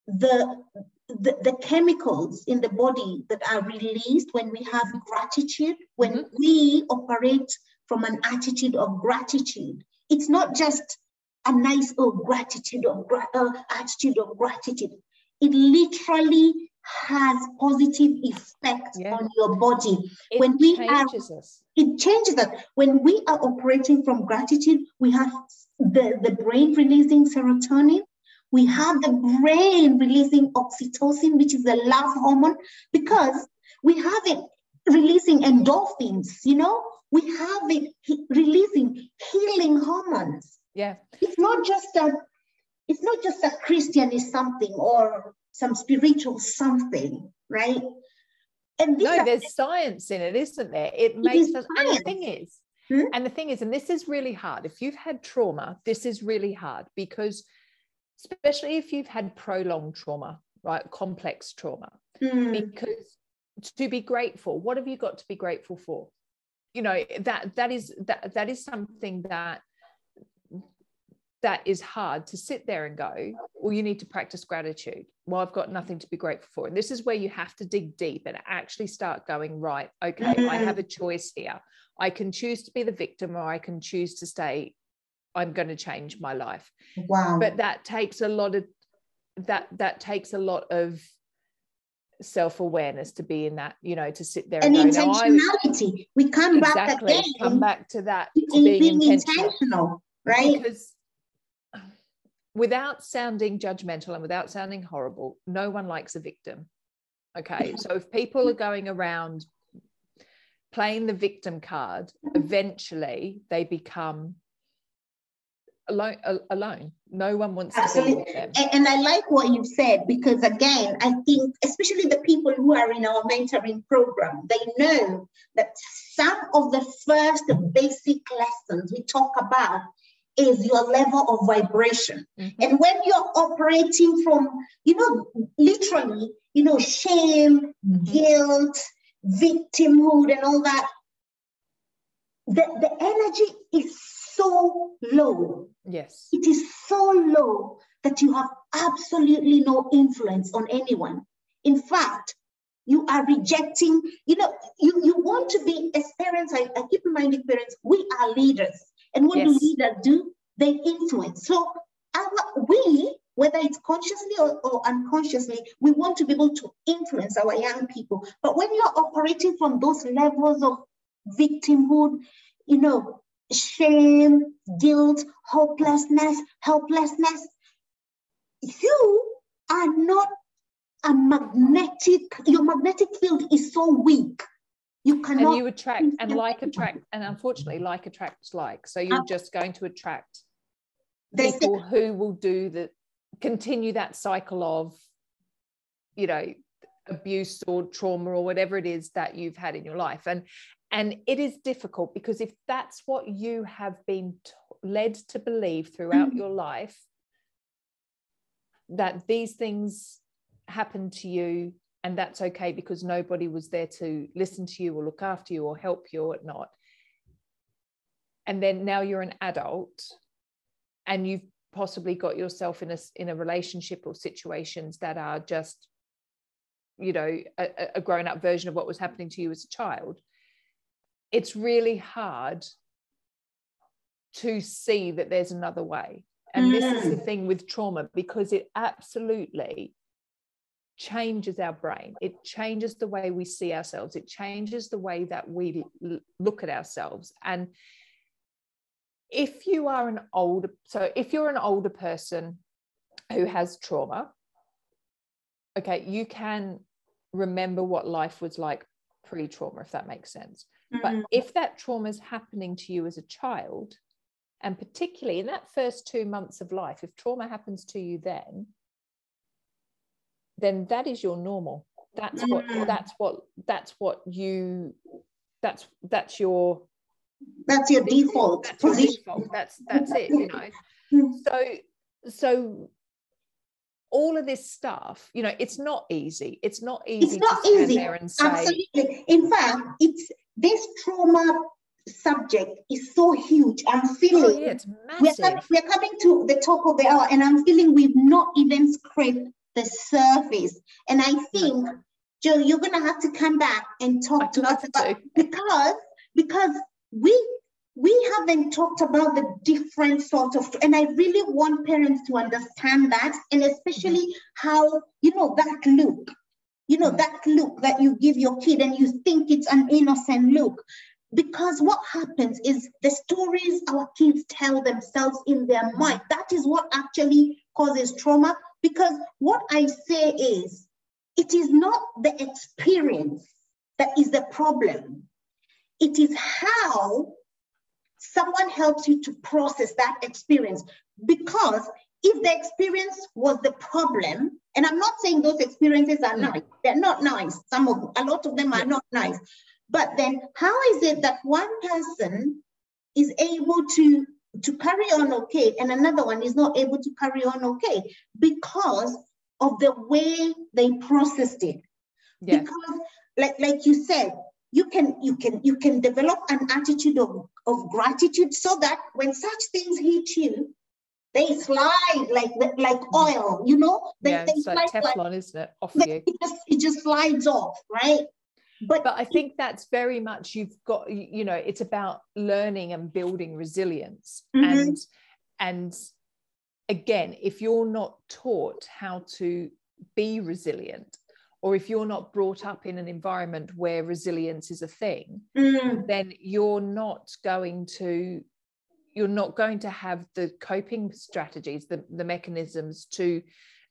Speaker 1: the, the, the chemicals in the body that are released when we have gratitude, when mm-hmm. we operate from an attitude of gratitude. It's not just a nice oh, gratitude of uh, attitude of gratitude. It literally has positive effects yeah. on your body.
Speaker 2: It when we changes are, us.
Speaker 1: It changes us. When we are operating from gratitude, we have the, the brain releasing serotonin. We have the brain releasing oxytocin, which is the love hormone, because we have it releasing endorphins, you know, we have it releasing healing hormones
Speaker 2: yeah.
Speaker 1: It's not just a it's not just a christian is something or some spiritual something right?
Speaker 2: And no are, there's science in it isn't there? It makes it us and the thing is hmm? and the thing is and this is really hard. If you've had trauma this is really hard because especially if you've had prolonged trauma right complex trauma hmm. because to be grateful what have you got to be grateful for? You know that that is that that is something that that is hard to sit there and go, well, you need to practice gratitude. Well, I've got nothing to be grateful for. And this is where you have to dig deep and actually start going, right, okay, mm-hmm. I have a choice here. I can choose to be the victim or I can choose to stay, I'm going to change my life.
Speaker 1: Wow.
Speaker 2: But that takes a lot of that that takes a lot of self-awareness to be in that you know to sit there
Speaker 1: and, and intentionality we come
Speaker 2: exactly,
Speaker 1: back again
Speaker 2: come back to that being, being intentional.
Speaker 1: intentional right
Speaker 2: because without sounding judgmental and without sounding horrible, no one likes a victim. Okay. So if people are going around playing the victim card, eventually they become alone alone no one wants Absolutely. to be with them
Speaker 1: and, and, i like what you've said because again i think especially the people who are in our mentoring program they know that some of the first basic lessons we talk about is your level of vibration mm-hmm. and when you're operating from you know literally you know shame mm-hmm. guilt victimhood and all that the, the energy is so low.
Speaker 2: Yes.
Speaker 1: It is so low that you have absolutely no influence on anyone. In fact, you are rejecting, you know, you, you want to be, as parents, I, I keep reminding parents, we are leaders. And what yes. do leaders do? They influence. So our, we, whether it's consciously or, or unconsciously, we want to be able to influence our young people. But when you're operating from those levels of victimhood, you know, shame, guilt, hopelessness, helplessness. You are not a magnetic, your magnetic field is so weak. You cannot.
Speaker 2: And you attract, and like attract, and unfortunately, like attracts like. So you're just going to attract people who will do the, continue that cycle of, you know, abuse or trauma or whatever it is that you've had in your life and and it is difficult because if that's what you have been t- led to believe throughout mm-hmm. your life, that these things happen to you and that's okay because nobody was there to listen to you or look after you or help you or whatnot. And then now you're an adult and you've possibly got yourself in a in a relationship or situations that are just you know a, a grown up version of what was happening to you as a child it's really hard to see that there's another way. And mm. this is the mm. thing with trauma because it absolutely changes our brain. It changes the way we see ourselves. It changes the way that we l- look at ourselves. And if you are an older, so if you're an older person who has trauma, okay, you can remember what life was like pre trauma, if that makes sense. But mm. if that trauma is happening to you as a child, and particularly in that first two months of life, if trauma happens to you then, then that is your normal. That's what mm. that's what that's what you that's that's your
Speaker 1: that's your default.
Speaker 2: That's your default. That's that's it, you know. Mm. So so all of this stuff, you know, it's not easy. It's not easy
Speaker 1: it's not easy. Say, Absolutely. In fact, it's this trauma subject is so huge. I'm feeling oh,
Speaker 2: yeah,
Speaker 1: we're, coming, we're coming to the top of the hour, and I'm feeling we've not even scraped the surface. And I think, Joe, you're gonna have to come back and talk I'd to us about because because we we haven't talked about the different sort of and i really want parents to understand that and especially mm-hmm. how you know that look you know, mm. that look that you give your kid and you think it's an innocent look. Because what happens is the stories our kids tell themselves in their mm. mind, that is what actually causes trauma. Because what I say is, it is not the experience that is the problem. It is how someone helps you to process that experience. Because if the experience was the problem, and I'm not saying those experiences are mm. nice, they're not nice. Some of a lot of them are not nice. But then how is it that one person is able to to carry on okay and another one is not able to carry on okay because of the way they processed it. Yeah. Because like like you said, you can you can you can develop an attitude of, of gratitude so that when such things hit you, they slide like like oil, you know. They,
Speaker 2: yeah,
Speaker 1: they
Speaker 2: it's like Teflon, like, isn't it? Off you.
Speaker 1: It just, it just slides off, right?
Speaker 2: But, but I think that's very much you've got, you know, it's about learning and building resilience. Mm-hmm. And and again, if you're not taught how to be resilient, or if you're not brought up in an environment where resilience is a thing, mm. then you're not going to you're not going to have the coping strategies the, the mechanisms to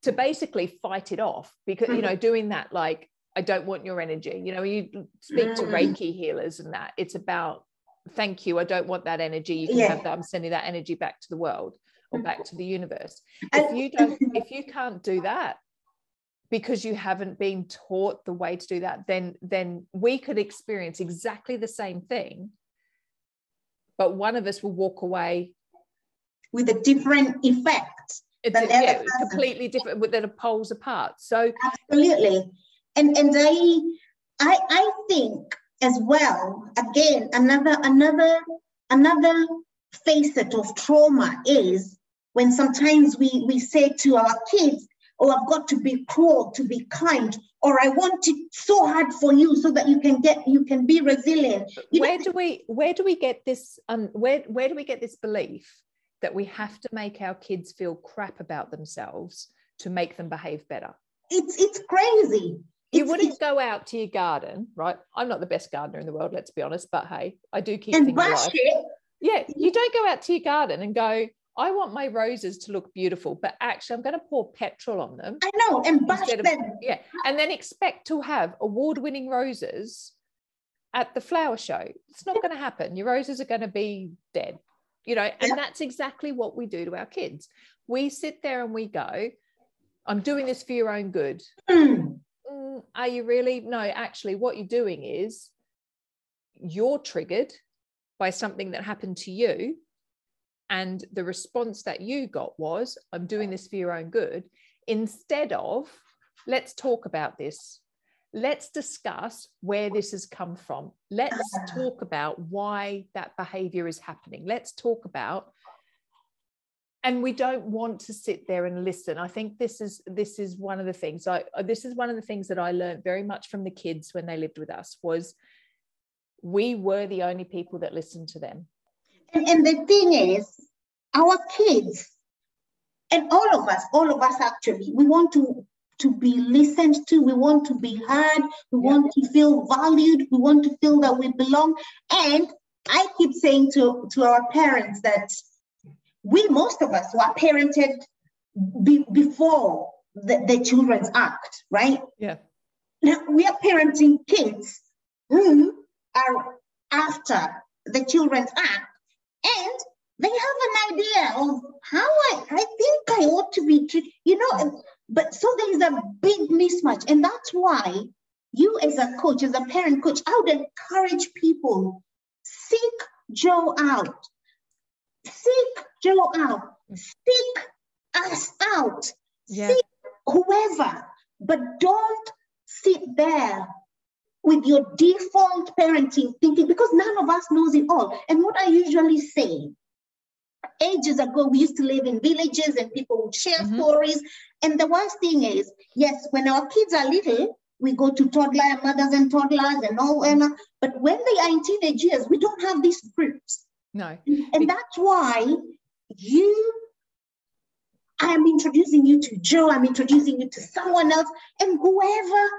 Speaker 2: to basically fight it off because you know mm-hmm. doing that like i don't want your energy. You know you speak to mm. reiki healers and that it's about thank you i don't want that energy. You can yeah. have that i'm sending that energy back to the world or back to the universe. If you don't [laughs] if you can't do that because you haven't been taught the way to do that then then we could experience exactly the same thing but one of us will walk away
Speaker 1: with a different effect
Speaker 2: it's a, yeah, completely different that are poles apart. So
Speaker 1: absolutely and and i i i think as well again another another another facet of trauma is when sometimes we we say to our kids oh i've got to be cruel to be kind or i want it so hard for you so that you can get you can be resilient. You
Speaker 2: where do we where do we get this um where where do we get this belief that we have to make our kids feel crap about themselves to make them behave better?
Speaker 1: It's it's crazy
Speaker 2: you wouldn't go out to your garden, right? I'm not the best gardener in the world, let's be honest, but hey, I do keep
Speaker 1: and
Speaker 2: things
Speaker 1: alive. It.
Speaker 2: Yeah, you don't go out to your garden and go, I want my roses to look beautiful, but actually, I'm going to pour petrol on them.
Speaker 1: I know, and bash them. Of,
Speaker 2: yeah, and then expect to have award-winning roses at the flower show. It's not going to happen. Your roses are going to be dead, you know. And yeah. that's exactly what we do to our kids. We sit there and we go, "I'm doing this for your own good." Mm. Mm, are you really? No, actually, what you're doing is you're triggered by something that happened to you and the response that you got was i'm doing this for your own good instead of let's talk about this. Let's discuss where this has come from. Let's talk about why that behavior is happening. Let's talk about and we don't want to sit there and listen i think this is this is one of the things i uh, this is one of the things that i learned very much from the kids when they lived with us was we were the only people that listened to them
Speaker 1: and, and the thing is, our kids, and all of us, all of us actually, we want to to be listened to. We want to be heard. We yeah. want to feel valued. We want to feel that we belong. And I keep saying to, to our parents that we, most of us, were parented be, before the, the children's act, right?
Speaker 2: Yeah.
Speaker 1: Now we are parenting kids who are after the children's act and they have an idea of how I, I think I ought to be treated, you know, but so there is a big mismatch. And that's why you as a coach, as a parent coach, I would encourage people, seek Joe out. Seek Joe out. Seek us out. Yeah. Seek whoever, but don't sit there with your default parenting thinking because none of us knows it all. And what I usually say, ages ago, we used to live in villages and people would share mm-hmm. stories. And the worst thing is, yes, when our kids are little, we go to toddler mothers and toddlers and all. And, but when they are in teenage years, we don't have these groups.
Speaker 2: No.
Speaker 1: And that's why you I'm introducing you to Joe, I'm introducing you to someone else, and whoever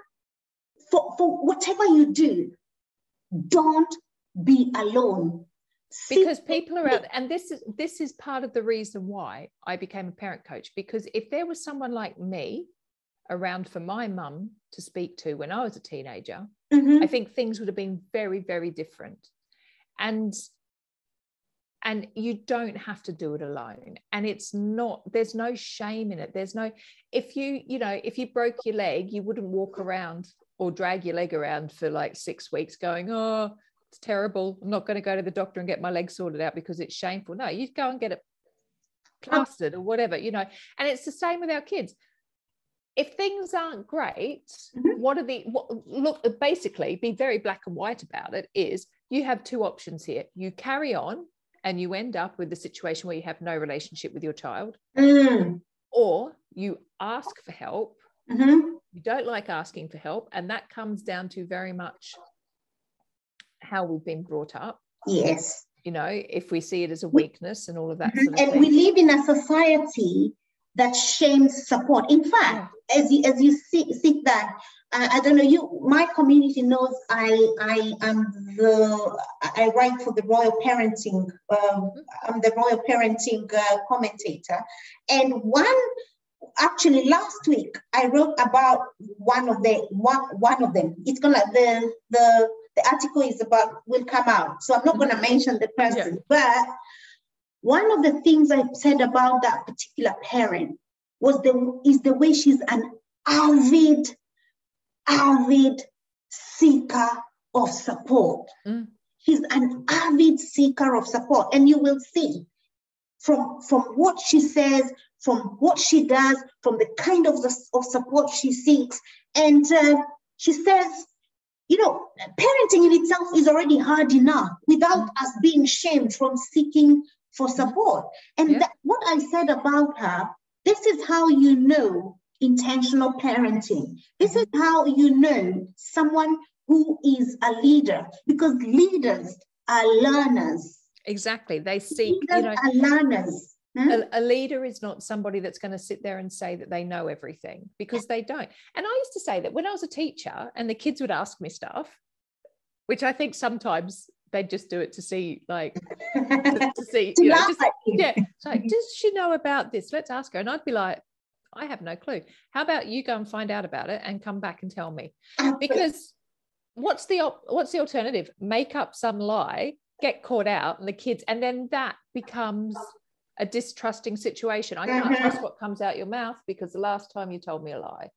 Speaker 1: for, for whatever you do, don't be alone.
Speaker 2: Because people are out, and this is this is part of the reason why I became a parent coach. Because if there was someone like me around for my mum to speak to when I was a teenager, mm-hmm. I think things would have been very, very different. And and you don't have to do it alone and it's not there's no shame in it there's no if you you know if you broke your leg you wouldn't walk around or drag your leg around for like six weeks going, oh, it's terrible. I'm not going to go to the doctor and get my leg sorted out because it's shameful. No, you go and get it plastered or whatever, you know. And it's the same with our kids. If things aren't great, mm-hmm. what are the what, look basically be very black and white about it is you have two options here. You carry on and you end up with the situation where you have no relationship with your child, mm. or you ask for help mm-hmm you don't like asking for help and that comes down to very much how we've been brought up
Speaker 1: yes
Speaker 2: you know if we see it as a weakness and all of that
Speaker 1: mm-hmm.
Speaker 2: sort
Speaker 1: of and
Speaker 2: thing.
Speaker 1: we live in a society that shames support in fact yeah. as you as you see, see that uh, i don't know you my community knows i i am the I write for the Royal Parenting. Um, I'm the Royal Parenting uh, commentator, and one actually last week I wrote about one of the one one of them. It's gonna the the the article is about will come out, so I'm not gonna mention the person, yeah. but one of the things I said about that particular parent was the is the way she's an avid, avid seeker of support. Mm. She's an avid seeker of support, and you will see from from what she says, from what she does, from the kind of, the, of support she seeks, and uh, she says you know, parenting in itself is already hard enough without mm. us being shamed from seeking for support. And yeah. that, what I said about her, this is how you know intentional parenting. This is how you know someone who is a leader because leaders are learners.
Speaker 2: Exactly. They seek,
Speaker 1: leaders you know, are learners.
Speaker 2: A, a, leader is not somebody that's going to sit there and say that they know everything because they don't. And I used to say that when I was a teacher and the kids would ask me stuff, which I think sometimes they'd just do it to see like to, [laughs] see you know just, yeah so like, [laughs] does she know about this let's ask her and i'd be like i have no clue how about you go and find out about it and come back and tell me because what's the what's the alternative make up some lie get caught out and the kids and then that becomes a distrusting situation i can't mm-hmm. trust what comes out your mouth because the last time you told me a lie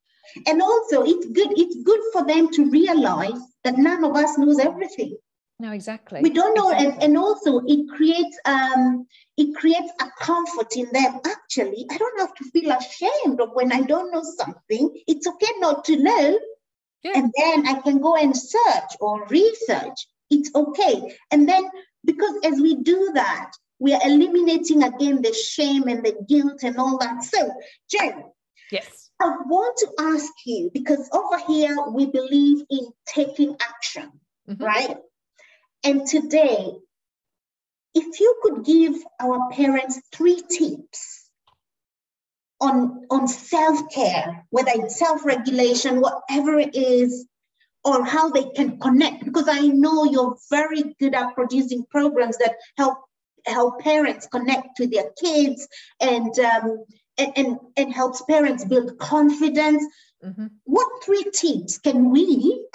Speaker 1: and also it's good it's good for them to realize that none of us knows everything
Speaker 2: no, exactly.
Speaker 1: We don't know, exactly. and, and also it creates um it creates a comfort in them. Actually, I don't have to feel ashamed of when I don't know something. It's okay not to know. Yeah. And then I can go and search or research. It's okay. And then because as we do that, we are eliminating again the shame and the guilt and all that. So, Jen.
Speaker 2: Yes.
Speaker 1: I want to ask you because over here we believe in taking action, mm-hmm. right? And today, if you could give our parents three tips on, on self care, whether it's self regulation, whatever it is, or how they can connect, because I know you're very good at producing programs that help help parents connect to their kids and um, and, and, and helps parents build confidence. Mm-hmm. What three tips can we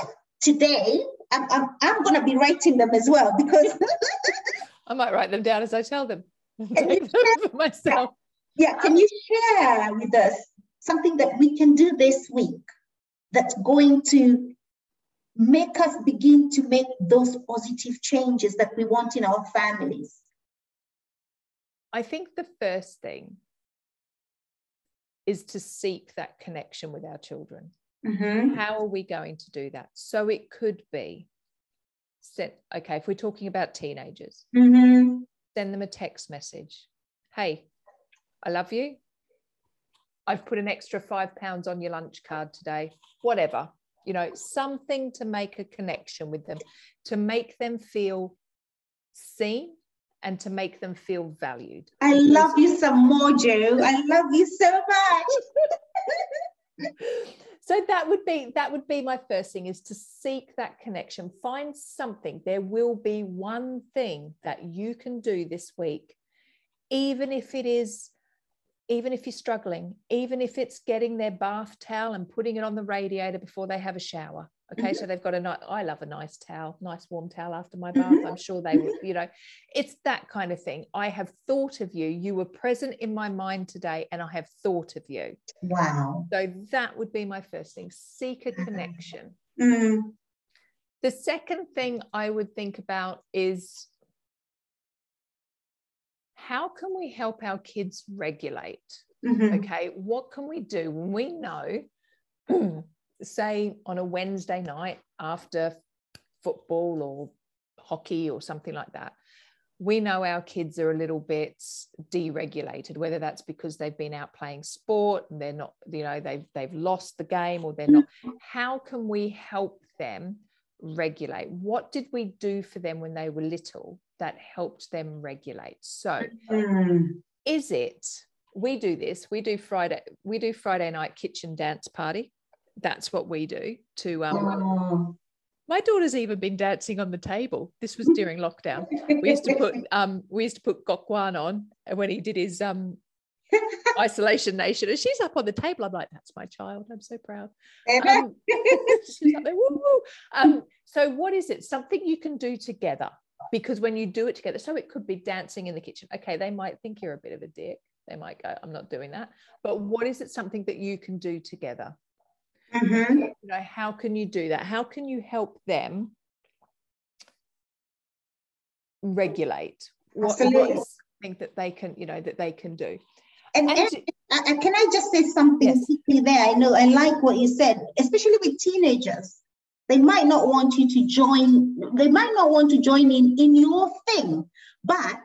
Speaker 1: today I'm, I'm, I'm going to be writing them as well because [laughs]
Speaker 2: I might write them down as I tell them [laughs] [laughs] for myself.
Speaker 1: Yeah, can you share with us something that we can do this week that's going to make us begin to make those positive changes that we want in our families?
Speaker 2: I think the first thing is to seek that connection with our children. Mm-hmm. How are we going to do that? So it could be send, okay, if we're talking about teenagers, mm-hmm. send them a text message. Hey, I love you. I've put an extra five pounds on your lunch card today, whatever, you know, something to make a connection with them, to make them feel seen and to make them feel valued.
Speaker 1: I love you some more, Joe. I love you so
Speaker 2: much. [laughs] so that would be that would be my first thing is to seek that connection find something there will be one thing that you can do this week even if it is even if you're struggling even if it's getting their bath towel and putting it on the radiator before they have a shower Okay, mm-hmm. so they've got a nice, I love a nice towel, nice warm towel after my bath. Mm-hmm. I'm sure they will, you know, it's that kind of thing. I have thought of you. You were present in my mind today, and I have thought of you.
Speaker 1: Wow.
Speaker 2: So that would be my first thing seek a mm-hmm. connection. Mm-hmm. The second thing I would think about is how can we help our kids regulate? Mm-hmm. Okay, what can we do when we know [clears throat] say on a Wednesday night after football or hockey or something like that, we know our kids are a little bit dysregulated, whether that's because they've been out playing sport and they're not, you know, they've they've lost the game or they're not. How can we help them regulate? What did we do for them when they were little that helped them regulate? So mm. is it we do this, we do Friday, we do Friday night kitchen dance party that's what we do to um, oh. my daughter's even been dancing on the table. This was during lockdown. We used to put [laughs] um we used to put Gok Wan on when he did his um isolation nation and she's up on the table i'm like that's my child i'm so proud um, [laughs] she's up there, [laughs] woo, woo. Um, so what is it something you can do together because when you do it together so it could be dancing in the kitchen okay they might think you're a bit of a dick they might go i'm not doing that but what is it something that you can do together mm-hmm. you know how can you do that how can you help them regulate what, what is something that they can you know that they can do
Speaker 1: and, and, and can I just say something yes. there? I know I like what you said, especially with teenagers. They might not want you to join, they might not want to join in in your thing, but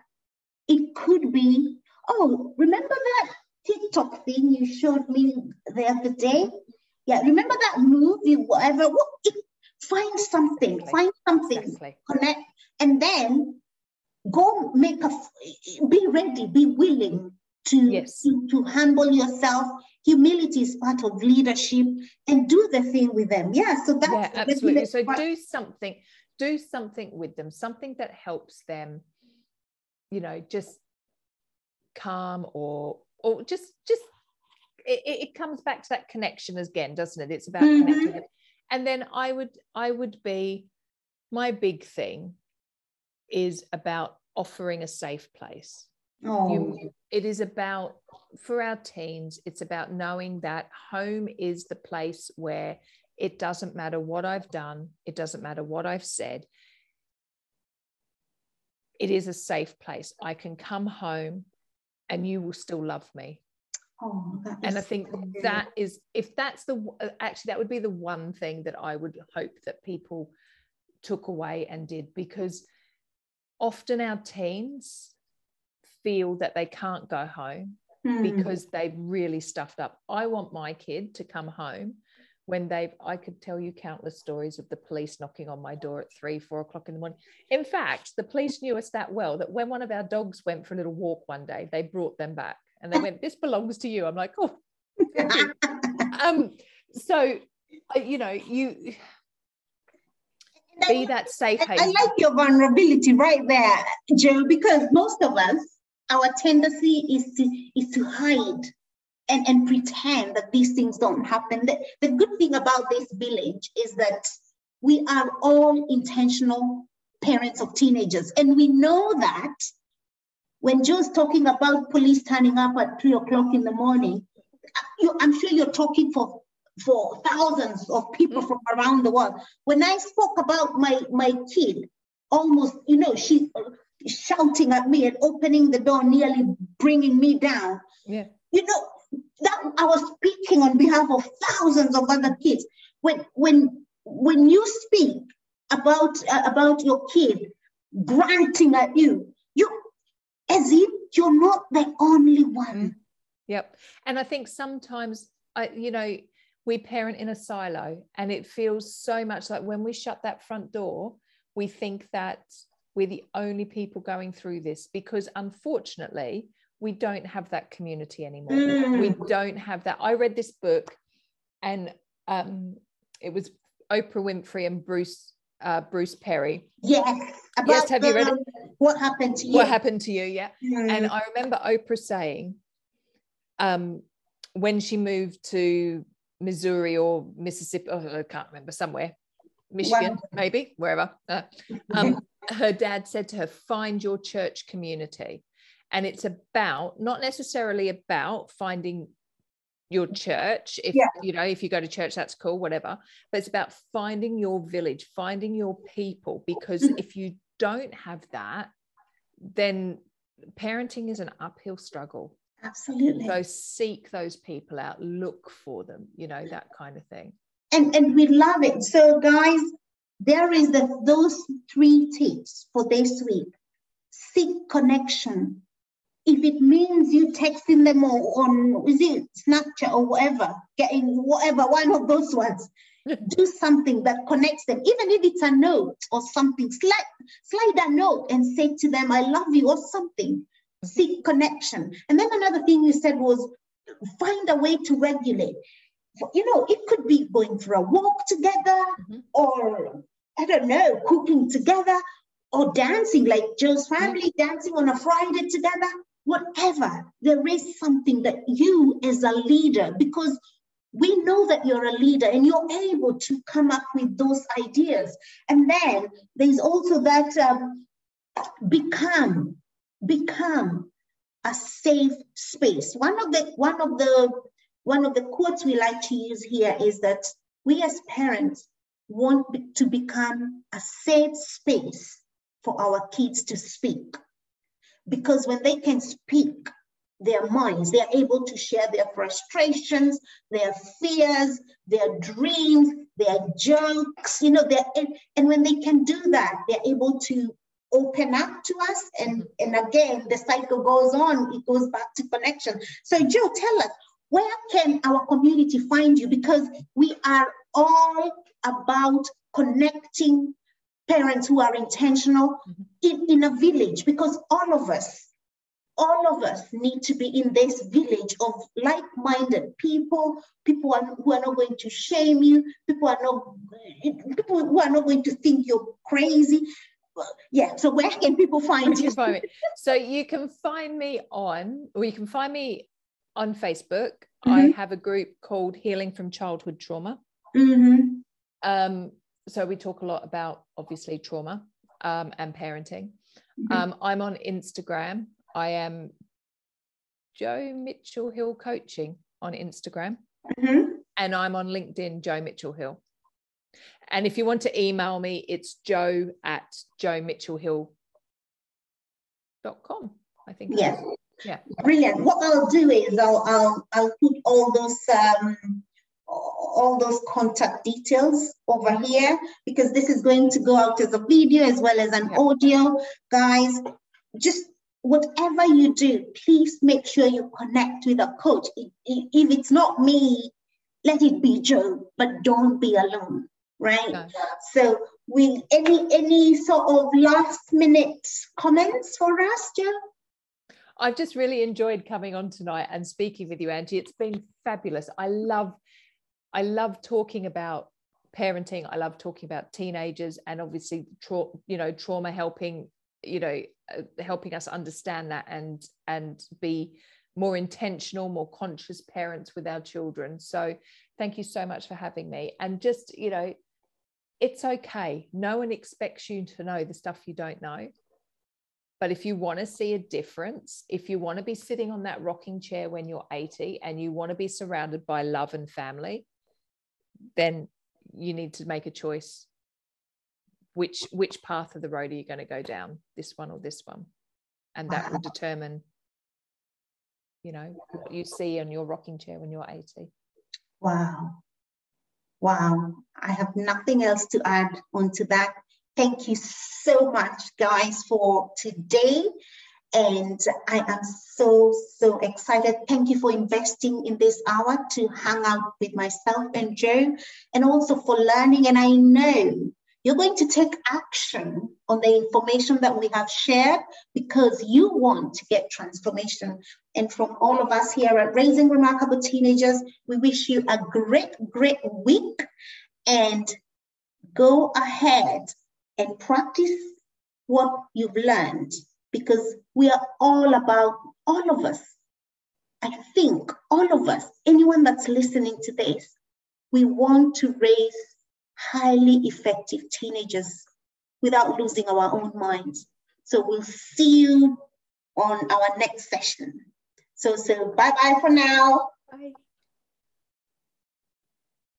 Speaker 1: it could be, oh, remember that TikTok thing you showed me the other day? Yeah, remember that movie, whatever. What, find something, exactly. find something, exactly. connect, and then go make a, be ready, be willing to, yes. to, to humble yourself. Humility is part of leadership and do the thing with them. Yeah, so that's
Speaker 2: yeah, absolutely. So do something, do something with them, something that helps them, you know, just calm or or just just it, it comes back to that connection again, doesn't it? It's about mm-hmm. connecting. And then I would I would be my big thing is about offering a safe place. Oh. You, it is about, for our teens, it's about knowing that home is the place where it doesn't matter what I've done, it doesn't matter what I've said. It is a safe place. I can come home and you will still love me. Oh, and I think so that is, if that's the, actually, that would be the one thing that I would hope that people took away and did because often our teens feel that they can't go home mm. because they've really stuffed up. I want my kid to come home when they've i could tell you countless stories of the police knocking on my door at three four o'clock in the morning in fact the police knew us that well that when one of our dogs went for a little walk one day they brought them back and they went this belongs to you i'm like oh [laughs] um so you know you be that safe
Speaker 1: haven. I like your vulnerability right there, Joe, because most of us our tendency is to is to hide and, and pretend that these things don't happen. The, the good thing about this village is that we are all intentional parents of teenagers. And we know that when Joe's talking about police turning up at three o'clock in the morning, you, I'm sure you're talking for, for thousands of people from around the world. When I spoke about my, my kid, almost, you know, she shouting at me and opening the door, nearly bringing me down.
Speaker 2: Yeah.
Speaker 1: You know, that I was speaking on behalf of thousands of other kids. When when when you speak about uh, about your kid grunting at you, you as if you're not the only one. Mm.
Speaker 2: Yep. And I think sometimes I, you know, we parent in a silo and it feels so much like when we shut that front door, we think that we're the only people going through this because unfortunately we don't have that community anymore. Mm. we don't have that. I read this book and um, it was oprah winfrey and bruce uh, bruce perry.
Speaker 1: Yes
Speaker 2: yes have the, you read it?
Speaker 1: what happened to you?
Speaker 2: what happened to you yeah. Mm. and i remember oprah saying um, when she moved to missouri or mississippi oh, i can't remember somewhere michigan maybe wherever uh, um, [laughs] her dad said to her, find your church community. And it's about, not necessarily about finding your church if yeah. you know if you go to church that's cool whatever but it's about finding your village finding your people because mm-hmm. if you don't have that then parenting is an uphill struggle
Speaker 1: absolutely
Speaker 2: so seek those people out look for them you know that kind of thing
Speaker 1: and and we love it so guys there is the, those three tips for this week. Seek connection. If it means you texting them or on is it Snapchat or whatever, getting whatever one of those ones, [laughs] do something that connects them, even if it's a note or something. Slide, slide a note and say to them, "I love you" or something. Seek connection. And then another thing you said was find a way to regulate you know, it could be going for a walk together mm-hmm. or I don't know, cooking together or dancing like Joe's family, dancing on a Friday together, whatever. There is something that you as a leader, because we know that you're a leader and you're able to come up with those ideas. And then there's also that um, become, become a safe space. One of the one of the one of the quotes we like to use here is that we as parents want to become a safe space for our kids to speak. Because when they can speak their minds, they are able to share their frustrations, their fears, their dreams, their jokes, you know, and, and when they can do that, they're able to open up to us. And, and again, the cycle goes on, it goes back to connection. So, Joe, tell us, where can our community find you? Because we are all about connecting parents who are intentional mm-hmm. in, in a village because all of us all of us need to be in this village of like-minded people people who are not going to shame you people are not people who are not going to think you're crazy yeah so where can people find you
Speaker 2: find [laughs] so you can find me on or you can find me on facebook mm-hmm. i have a group called healing from childhood trauma mm-hmm. um, so we talk a lot about obviously trauma um, and parenting. Mm-hmm. Um, I'm on Instagram. I am Joe Mitchell Hill Coaching on Instagram. Mm-hmm. And I'm on LinkedIn, Joe Mitchell Hill. And if you want to email me, it's joe at joe mitchell hill.com, I think.
Speaker 1: Yes. Yeah. Brilliant. What I'll do is I'll I'll, I'll put all those um, all those contact details over here because this is going to go out as a video as well as an audio. Guys, just whatever you do, please make sure you connect with a coach. If it's not me, let it be Joe, but don't be alone, right? Okay. So, with any any sort of last minute comments for us, Joe?
Speaker 2: I've just really enjoyed coming on tonight and speaking with you, Angie. It's been fabulous. I love I love talking about parenting. I love talking about teenagers and obviously, tra- you know, trauma helping, you know, uh, helping us understand that and and be more intentional, more conscious parents with our children. So, thank you so much for having me. And just, you know, it's okay. No one expects you to know the stuff you don't know. But if you want to see a difference, if you want to be sitting on that rocking chair when you're 80 and you want to be surrounded by love and family, then you need to make a choice. Which which path of the road are you going to go down this one or this one? And that will [laughs] determine you know what you see on your rocking chair when you're 80
Speaker 1: wow. Wow. I have nothing else to add onto that thank you so much guys for today and I am so, so excited. Thank you for investing in this hour to hang out with myself and Joe, and also for learning. And I know you're going to take action on the information that we have shared because you want to get transformation. And from all of us here at Raising Remarkable Teenagers, we wish you a great, great week and go ahead and practice what you've learned because we are all about, all of us, I think all of us, anyone that's listening to this, we want to raise highly effective teenagers without losing our own minds. So we'll see you on our next session. So, so bye bye for now. Bye.